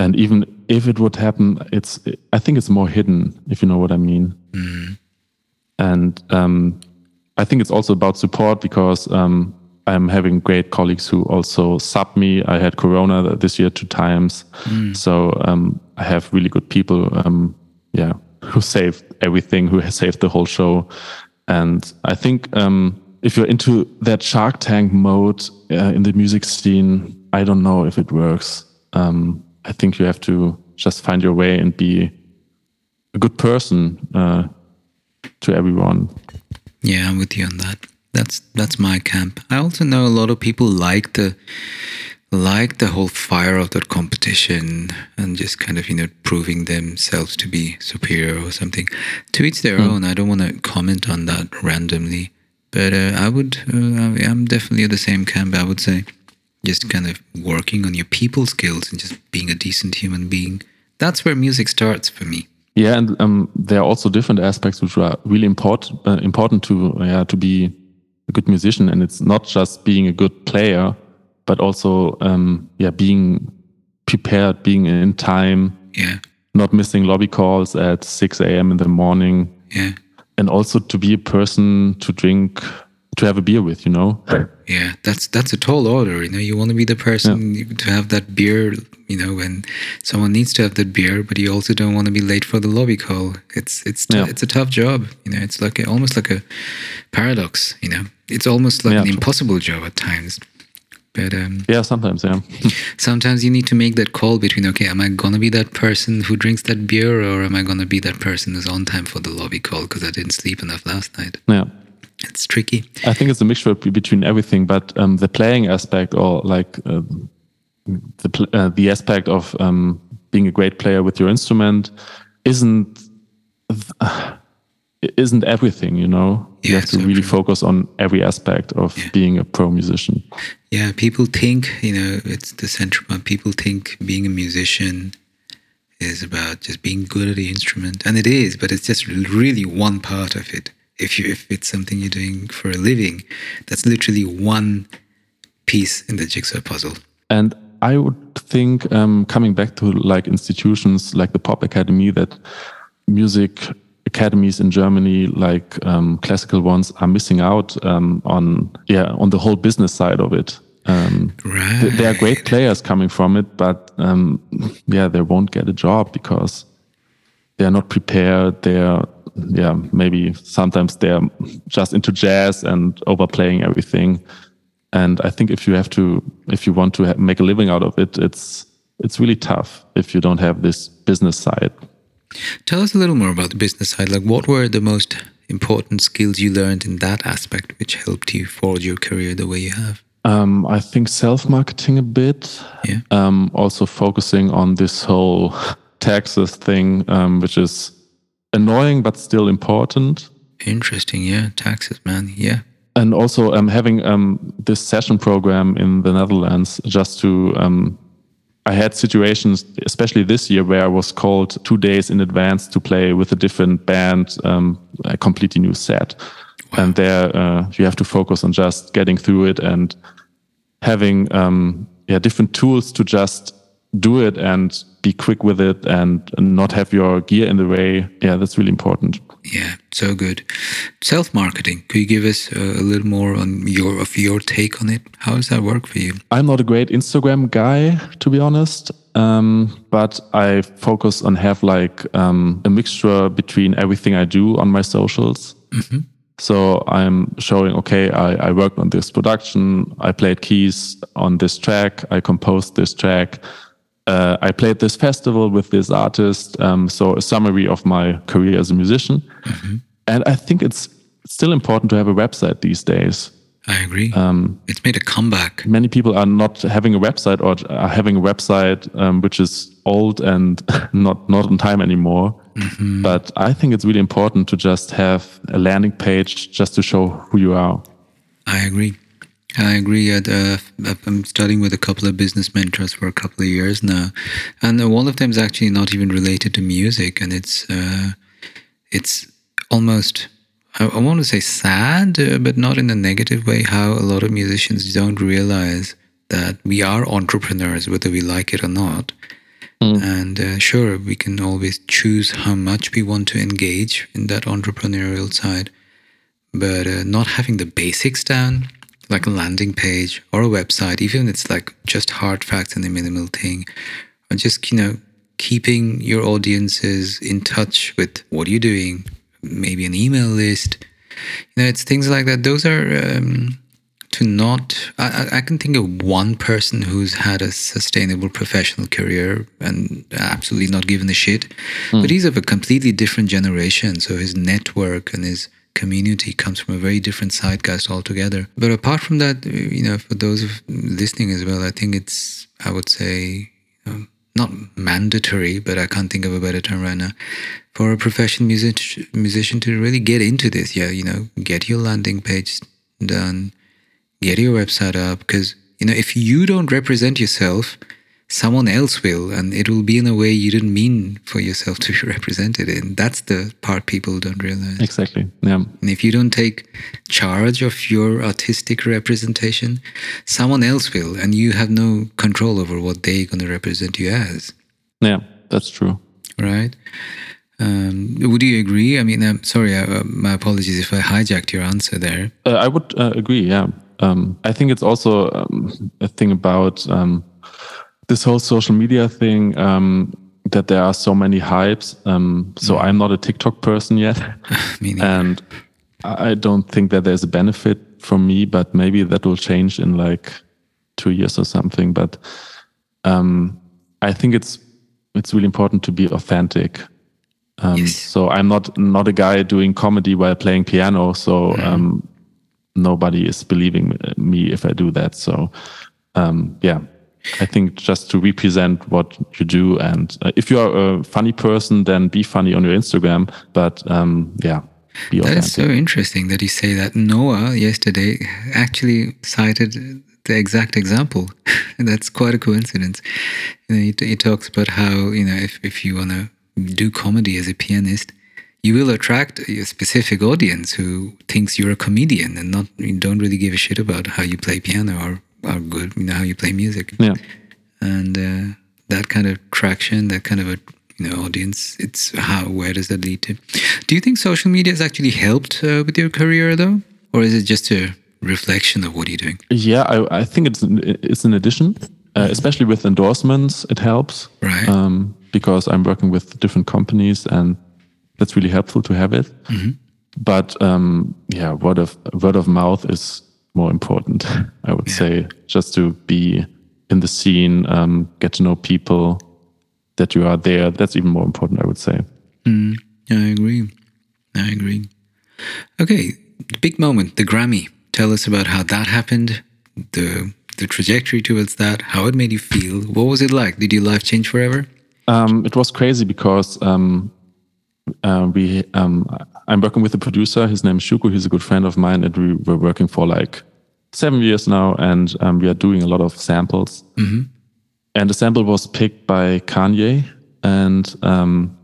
And even if it would happen, it's I think it's more hidden, if you know what I mean. And um, I think it's also about support because um, I'm having great colleagues who also sub me. I had Corona this year two times, so um, I have really good people. Um, yeah, who saved everything, who has saved the whole show, and I think um, if you're into that Shark Tank mode uh, in the music scene, I don't know if it works. Um, I think you have to just find your way and be a good person uh, to everyone. Yeah, I'm with you on that. That's that's my camp. I also know a lot of people like the like the whole fire of that competition and just kind of you know proving themselves to be superior or something. To each their Mm. own. I don't want to comment on that randomly, but uh, I would. Uh, I'm definitely at the same camp. I would say just kind of working on your people skills and just being a decent human being. That's where music starts for me. Yeah, and um, there are also different aspects which are really important uh, important to yeah to be a good musician, and it's not just being a good player, but also um, yeah being prepared, being in time, Yeah, not missing lobby calls at six a.m. in the morning, yeah, and also to be a person to drink to have a beer with, you know. yeah. That's that's a tall order. You know, you want to be the person to have that beer. You know, when someone needs to have that beer, but you also don't want to be late for the lobby call. It's it's Yeah. it's a tough job. You know, it's like a, almost like a paradox. You know, it's almost like Yeah, an true. impossible job at times. But um, Yeah, sometimes, yeah. sometimes you need to make that call between okay am i gonna be that person who drinks that beer or am i gonna be that person who's on time for the lobby call because i didn't sleep enough last night yeah. It's tricky I think it's a mixture between everything, but um, the playing aspect or like um the pl- uh, the aspect of um, being a great player with your instrument isn't isn't everything. You know, you have to so really true. focus on every aspect of being a pro musician. yeah people think you know it's the central point people think being a musician is about just being good at the instrument and it is but it's just really one part of it if you if it's something you're doing for a living that's literally one piece in the jigsaw puzzle And I would think, um, coming back to like institutions like the Pop Academy, that music academies in Germany, like um, classical ones, are missing out um, on yeah on the whole business side of it. Um, right th- there are great players coming from it, but um, yeah, they won't get a job because they are not prepared. They're yeah maybe sometimes they're just into jazz and overplaying everything. And I think if you have to, if you want to ha- make a living out of it, it's it's really tough if you don't have this business side. Tell us a little more about the business side. Like, what were the most important skills you learned in that aspect, which helped you forge your career the way you have? Um, I think self marketing a bit. Yeah. Um, also focusing on this whole taxes thing, um, which is annoying but still important. Interesting. Yeah. Taxes, man. Yeah. and also um, having um, this session program in the Netherlands just to um, I had situations, especially this year, where I was called two days in advance to play with a different band, um, a completely new set, and there uh, you have to focus on just getting through it and having um, yeah different tools to just do it and be quick with it and not have your gear in the way. Yeah, that's really important. Yeah. So good. Self marketing. Could you give us a little more on your of your take on it? How does that work for you? I'm not a great Instagram guy, to be honest. Um, but I focus on have like um, a mixture between everything I do on my socials. So I'm showing, okay, I, I worked on this production. I played keys on this track. I composed this track. Uh, I played this festival with this artist. Um, so a summary of my career as a musician. And I think it's still important to have a website these days. I agree. Um, it's made a comeback. many people are not having a website or are having a website um, which is old and not not on time anymore. But I think it's really important to just have a landing page just to show who you are. I agree. I agree. I'd, uh, I'm studying with a couple of business mentors for a couple of years now, and uh, one of them is actually not even related to music, and it's uh, it's almost I, I want to say sad, uh, but not in a negative way. How a lot of musicians don't realize that we are entrepreneurs, whether we like it or not. And uh, sure, we can always choose how much we want to engage in that entrepreneurial side but uh, not having the basics down, like a landing page or a website, even if it's like just hard facts and a minimal thing, or just you know keeping your audiences in touch with what you're doing, maybe an email list. You know, it's things like that. Those are, um, to not. I, I can think of one person who's had a sustainable professional career and absolutely not given a shit, Hmm. but he's of a completely different generation. So his network and his community comes from a very different zeitgeist altogether. But apart from that, you know, for those listening as well, I think it's, I would say, um, not mandatory, but I can't think of a better term right now, for a professional music, musician to really get into this. Yeah, you know, get your landing page done, get your website up, because, you know, if you don't represent yourself, someone else will, and it will be in a way you didn't mean for yourself to be represented in. That's the part people don't realize. Exactly. Yeah. And if you don't take charge of your artistic representation, someone else will, and you have no control over what they're going to represent you as, Yeah, that's true. right? Um, would you agree? I mean, I'm sorry, I, uh, my apologies if I hijacked your answer there. Uh, I would uh, agree. Yeah. Um, I think it's also um, a thing about um, this whole social media thing um, that there are so many hypes. Um, so I'm not a TikTok person yet, and I don't think that there's a benefit for me. But maybe that will change in like two years or something. But um, I think it's it's really important to be authentic. Um, Yes. So I'm not not a guy doing comedy while playing piano. So um, nobody is believing me if I do that. So um, yeah, I think just to represent what you do, and uh, if you are a funny person, then be funny on your Instagram. But um, yeah, be that authentic. so interesting that you say that. Noah yesterday actually cited the exact example. and that's quite a coincidence. You know, he, he talks about how, you know, if, if you want to do comedy as a pianist, you will attract a specific audience who thinks you're a comedian and not you don't really give a shit about how you play piano or, or good, you know, how you play music. yeah. And uh, that kind of traction, that kind of a you know audience, it's how where does that lead to? Do you think social media has actually helped uh, with your career though, or is it just a reflection of what you're doing? Yeah, I, I think it's an, it's an addition, uh, especially with endorsements. It helps, Right. Um, because I'm working with different companies, and that's really helpful to have it. But um, yeah, word of word of mouth is more important. I would say just to be in the scene, um, get to know people, that you are there. That's even more important. I would say. Mm, I agree. I agree. Okay, the big moment, the Grammy. Tell us about how that happened, the the trajectory towards that, how it made you feel. What was it like? Did your life change forever? Um, it was crazy because um, uh, we um, I'm working with a producer. His name is Shuko. He's a good friend of mine, and we were working for like seven years now, and um, we are doing a lot of samples. And the sample was picked by Kanye, and um,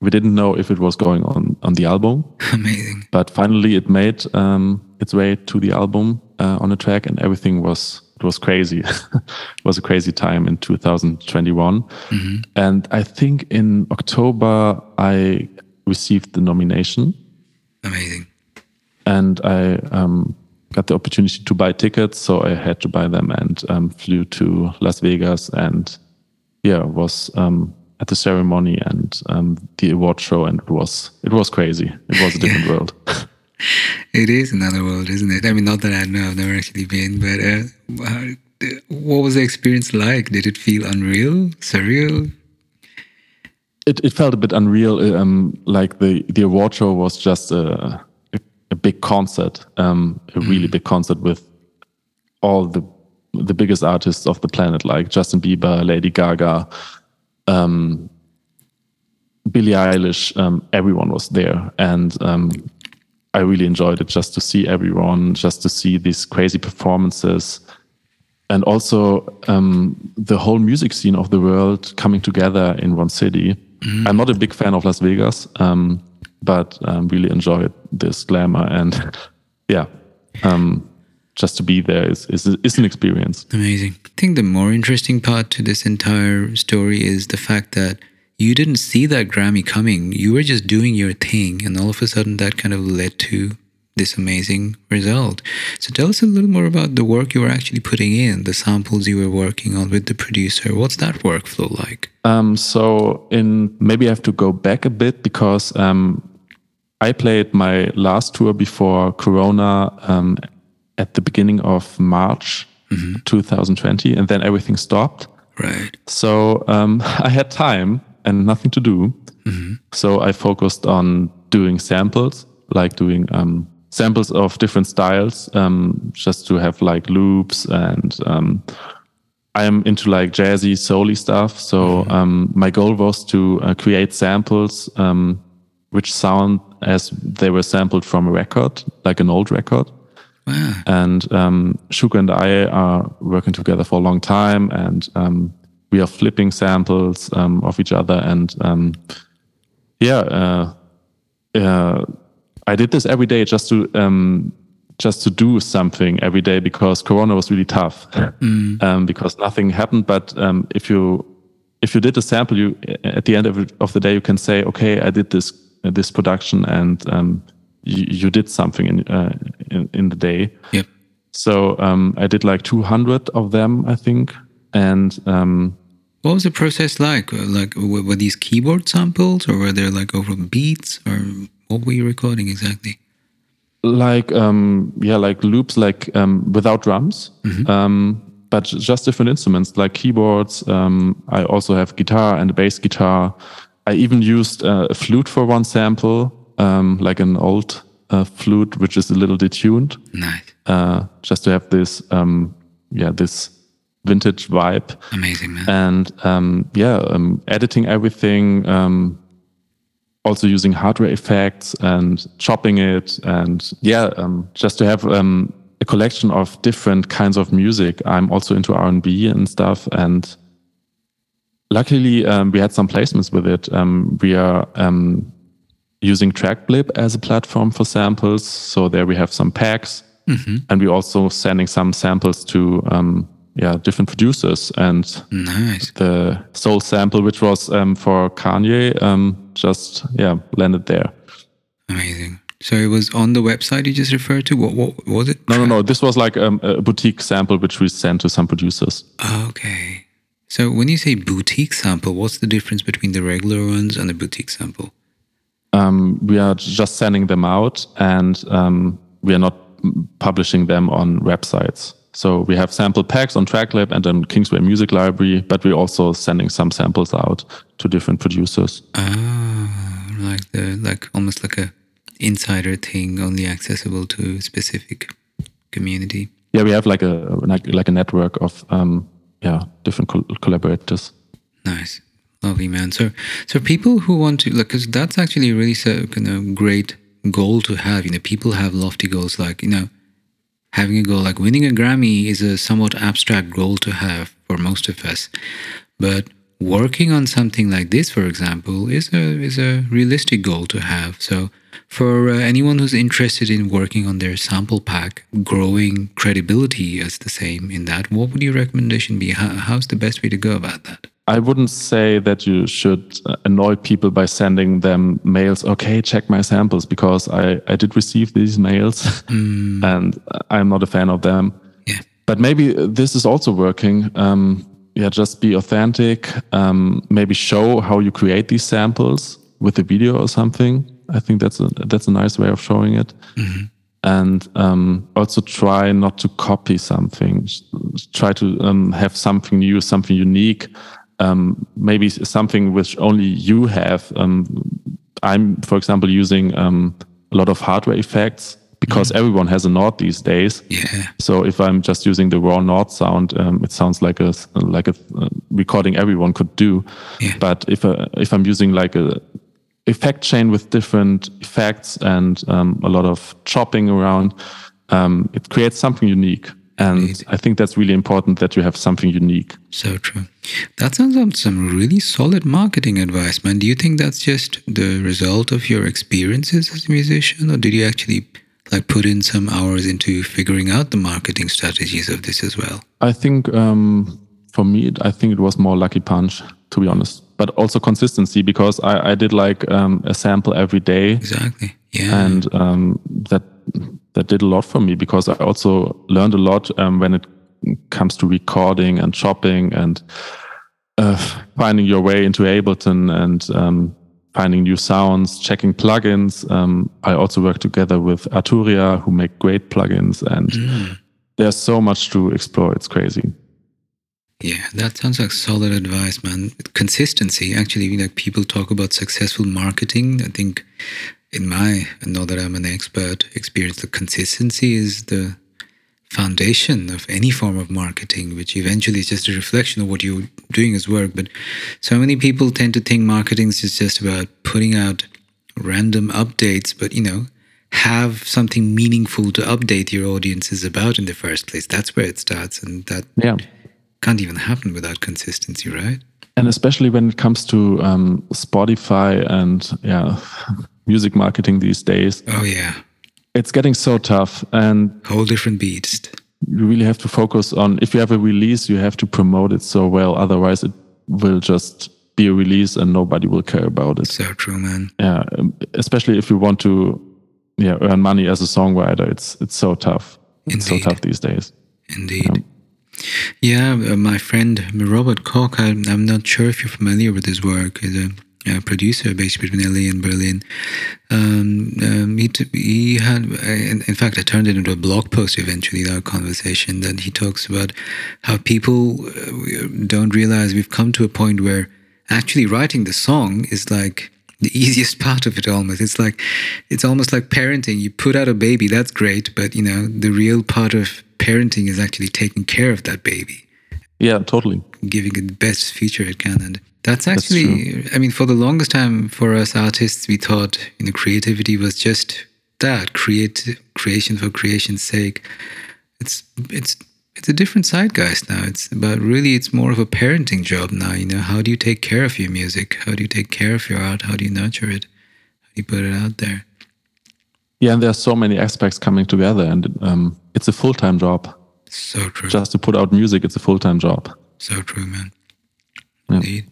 we didn't know if it was going on on the album, Amazing. but finally it made um, its way to the album uh, on a track, and everything was it was crazy. it was a crazy time in 2021, and I think in October I received the nomination, Amazing. and I um, got the opportunity to buy tickets, so I had to buy them and um, flew to Las Vegas and yeah, was um, at the ceremony and um, the award show, and it was it was crazy. It was a different world. It is another world, isn't it? I mean, not that I know, I've never actually been, but uh, what was the experience like? Did it feel unreal, surreal? it, it felt a bit unreal. Um, like the the award show was just a a, a big concert, um, a really big concert with all the the biggest artists of the planet, like Justin Bieber, Lady Gaga, um, Billie Eilish. Um, everyone was there, and um, I really enjoyed it just to see everyone, just to see these crazy performances. And also um, the whole music scene of the world coming together in one city. I'm not a big fan of Las Vegas, um, but um, really enjoyed this glamour and yeah, um, just to be there is, is is an experience. Amazing. I think the more interesting part to this entire story is the fact that you didn't see that Grammy coming. You were just doing your thing, and all of a sudden that kind of led to this amazing result. So tell us a little more about the work you were actually putting in, the samples you were working on with the producer. What's that workflow like? Um, so in maybe I have to go back a bit because um, I played my last tour before Corona um, at the beginning of March 2020, and then everything stopped. Right. So um, I had time and nothing to do. So I focused on doing samples, like doing um, samples of different styles, um, just to have like loops. And um, I am into like jazzy, soul stuff. So um, my goal was to uh, create samples um, which sound as they were sampled from a record, like an old record. Wow. And um, Shuko and I are working together for a long time, and um, we are flipping samples um, of each other. And um, yeah, uh, uh, I did this every day just to um, just to do something every day because Corona was really tough um, because nothing happened. But um, if you if you did a sample, you at the end of, of the day you can say, okay, I did this uh, this production, and um, you, you did something in, uh, in in the day. Yep. So um, I did like 200 of them, I think. And um, What was the process like? Uh, Like, were, were these keyboard samples, or were there like over beats, or what were you recording exactly? like, um, yeah, like loops, like um, without drums, um, but just different instruments, like keyboards. Um, I also have guitar and a bass guitar. I even used uh, a flute for one sample, um, like an old uh, flute, which is a little detuned. Nice, uh, just to have this, um, yeah, this vintage vibe. amazing, man. and um, yeah, um, editing everything, um, also using hardware effects and chopping it, and yeah, um, just to have um, a collection of different kinds of music. I'm also into R and stuff, and luckily um, we had some placements with it. Um, we are um, using Tracklib as a platform for samples, so there we have some packs, and we're also sending some samples to um, yeah different producers and nice. the soul sample, which was um, for Kanye, um, just yeah landed there. Amazing. So it was on the website you just referred to. What, what was it? No, no, no. This was like um, a boutique sample which we sent to some producers. Okay. So when you say boutique sample, what's the difference between the regular ones and the boutique sample? Um, we are just sending them out, and um, we are not publishing them on websites. So we have sample packs on Tracklib and on Kingsway Music Library, but we're also sending some samples out to different producers. Ah, like the like almost like a insider thing, only accessible to a specific community. Yeah, we have like a like, like a network of um, yeah different col- collaborators. Nice, lovely man. So, so people who want to, like, because that's actually really so kind of great goal to have. You know, people have lofty goals, like you know, having a goal like winning a Grammy is a somewhat abstract goal to have for most of us, but working on something like this, for example, is a is a realistic goal to have. So. For uh, anyone who's interested in working on their sample pack, growing credibility as the same in that, what would your recommendation be? How, how's the best way to go about that? I wouldn't say that you should uh, annoy people by sending them mails. Okay, check my samples because I, I did receive these mails and I'm not a fan of them. Yeah. But maybe this is also working. Um, yeah, just be authentic. Um, maybe show how you create these samples with a video or something. I think that's a that's a nice way of showing it. And um, also try not to copy something. Try to um, have something new, something unique. Um, maybe something which only you have. Um, I'm, for example, using um, a lot of hardware effects because everyone has a Nord these days. Yeah. So if I'm just using the raw Nord sound, um, it sounds like a like a uh, recording everyone could do. Yeah. But if uh, if I'm using like a effect chain with different effects and um, a lot of chopping around, um, it creates something unique. And. I think that's really important that you have something unique. So true. That sounds like some really solid marketing advice, man. Do you think that's just the result of your experiences as a musician, or did you actually like put in some hours into figuring out the marketing strategies of this as well? I think um, for me, I think it was more lucky punch, to be honest, but also consistency because I, I did like um, a sample every day, Exactly. Yeah. and um, that that did a lot for me because I also learned a lot um, when it comes to recording and chopping and uh, finding your way into Ableton and um, finding new sounds, checking plugins. Um, I also work together with Arturia, who make great plugins, and mm. there's so much to explore. It's crazy. Yeah, that sounds like solid advice, man. Consistency. Actually, like people talk about successful marketing. I think, in my, and not that I'm an expert, experience, the consistency is the foundation of any form of marketing, which eventually is just a reflection of what you're doing as work. But so many people tend to think marketing is just about putting out random updates, but you know, have something meaningful to update your audiences about in the first place. That's where it starts, and that yeah. can't even happen without consistency, right? And especially when it comes to um, Spotify and yeah, music marketing these days. Oh yeah, it's getting so tough and whole different beast. you really have to focus on if you have a release you have to promote it so well. Otherwise it will just be a release and nobody will care about it. So true man. Yeah especially if you want to yeah earn money as a songwriter. It's it's so tough. It's so tough these days. Indeed. Yeah, yeah uh, my friend robert koch I, i'm not sure if you're familiar with his work. He's a producer based between LA and Berlin. Um, um, he, he had, in, in, fact, I turned it into a blog post eventually, that conversation, that he talks about how people uh, don't realize we've come to a point where actually writing the song is like the easiest part of it almost. It's like, it's almost like parenting. You put out a baby, that's great, but you know, the real part of parenting is actually taking care of that baby. Yeah, totally. Giving it the best feature it can. And that's actually, That's I mean, for the longest time for us artists, we thought you know creativity was just that create creation for creation's sake. It's it's it's a different side, guys. now. It's about really, it's more of a parenting job now. You know, how do you take care of your music? How do you take care of your art? How do you nurture it? How do you put it out there? Yeah, and there are so many aspects coming together, and um, it's a full time job. So true. Just to put out music, it's a full time job. So true, man. Yeah. Indeed.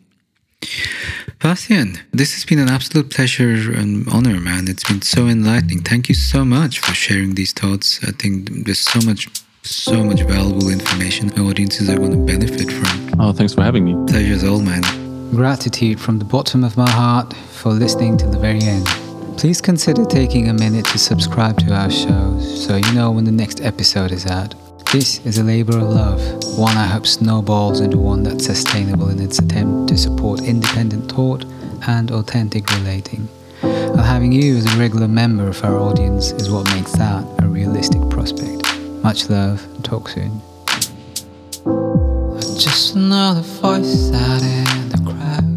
Bastian, this has been an absolute pleasure and honor, man. It's been so enlightening. Thank you so much for sharing these thoughts. I think there's so much, so much valuable information our audiences are going to benefit from. Oh, thanks for having me. Pleasure's all, man. Gratitude from the bottom of my heart for listening to the very end. Please consider taking a minute to subscribe to our show so you know when the next episode is out. This is a labor of love, one I hope snowballs into one that's sustainable in its attempt to support independent thought and authentic relating. And having you as a regular member of our audience is what makes that a realistic prospect. Much love, and talk soon. Just another voice out there.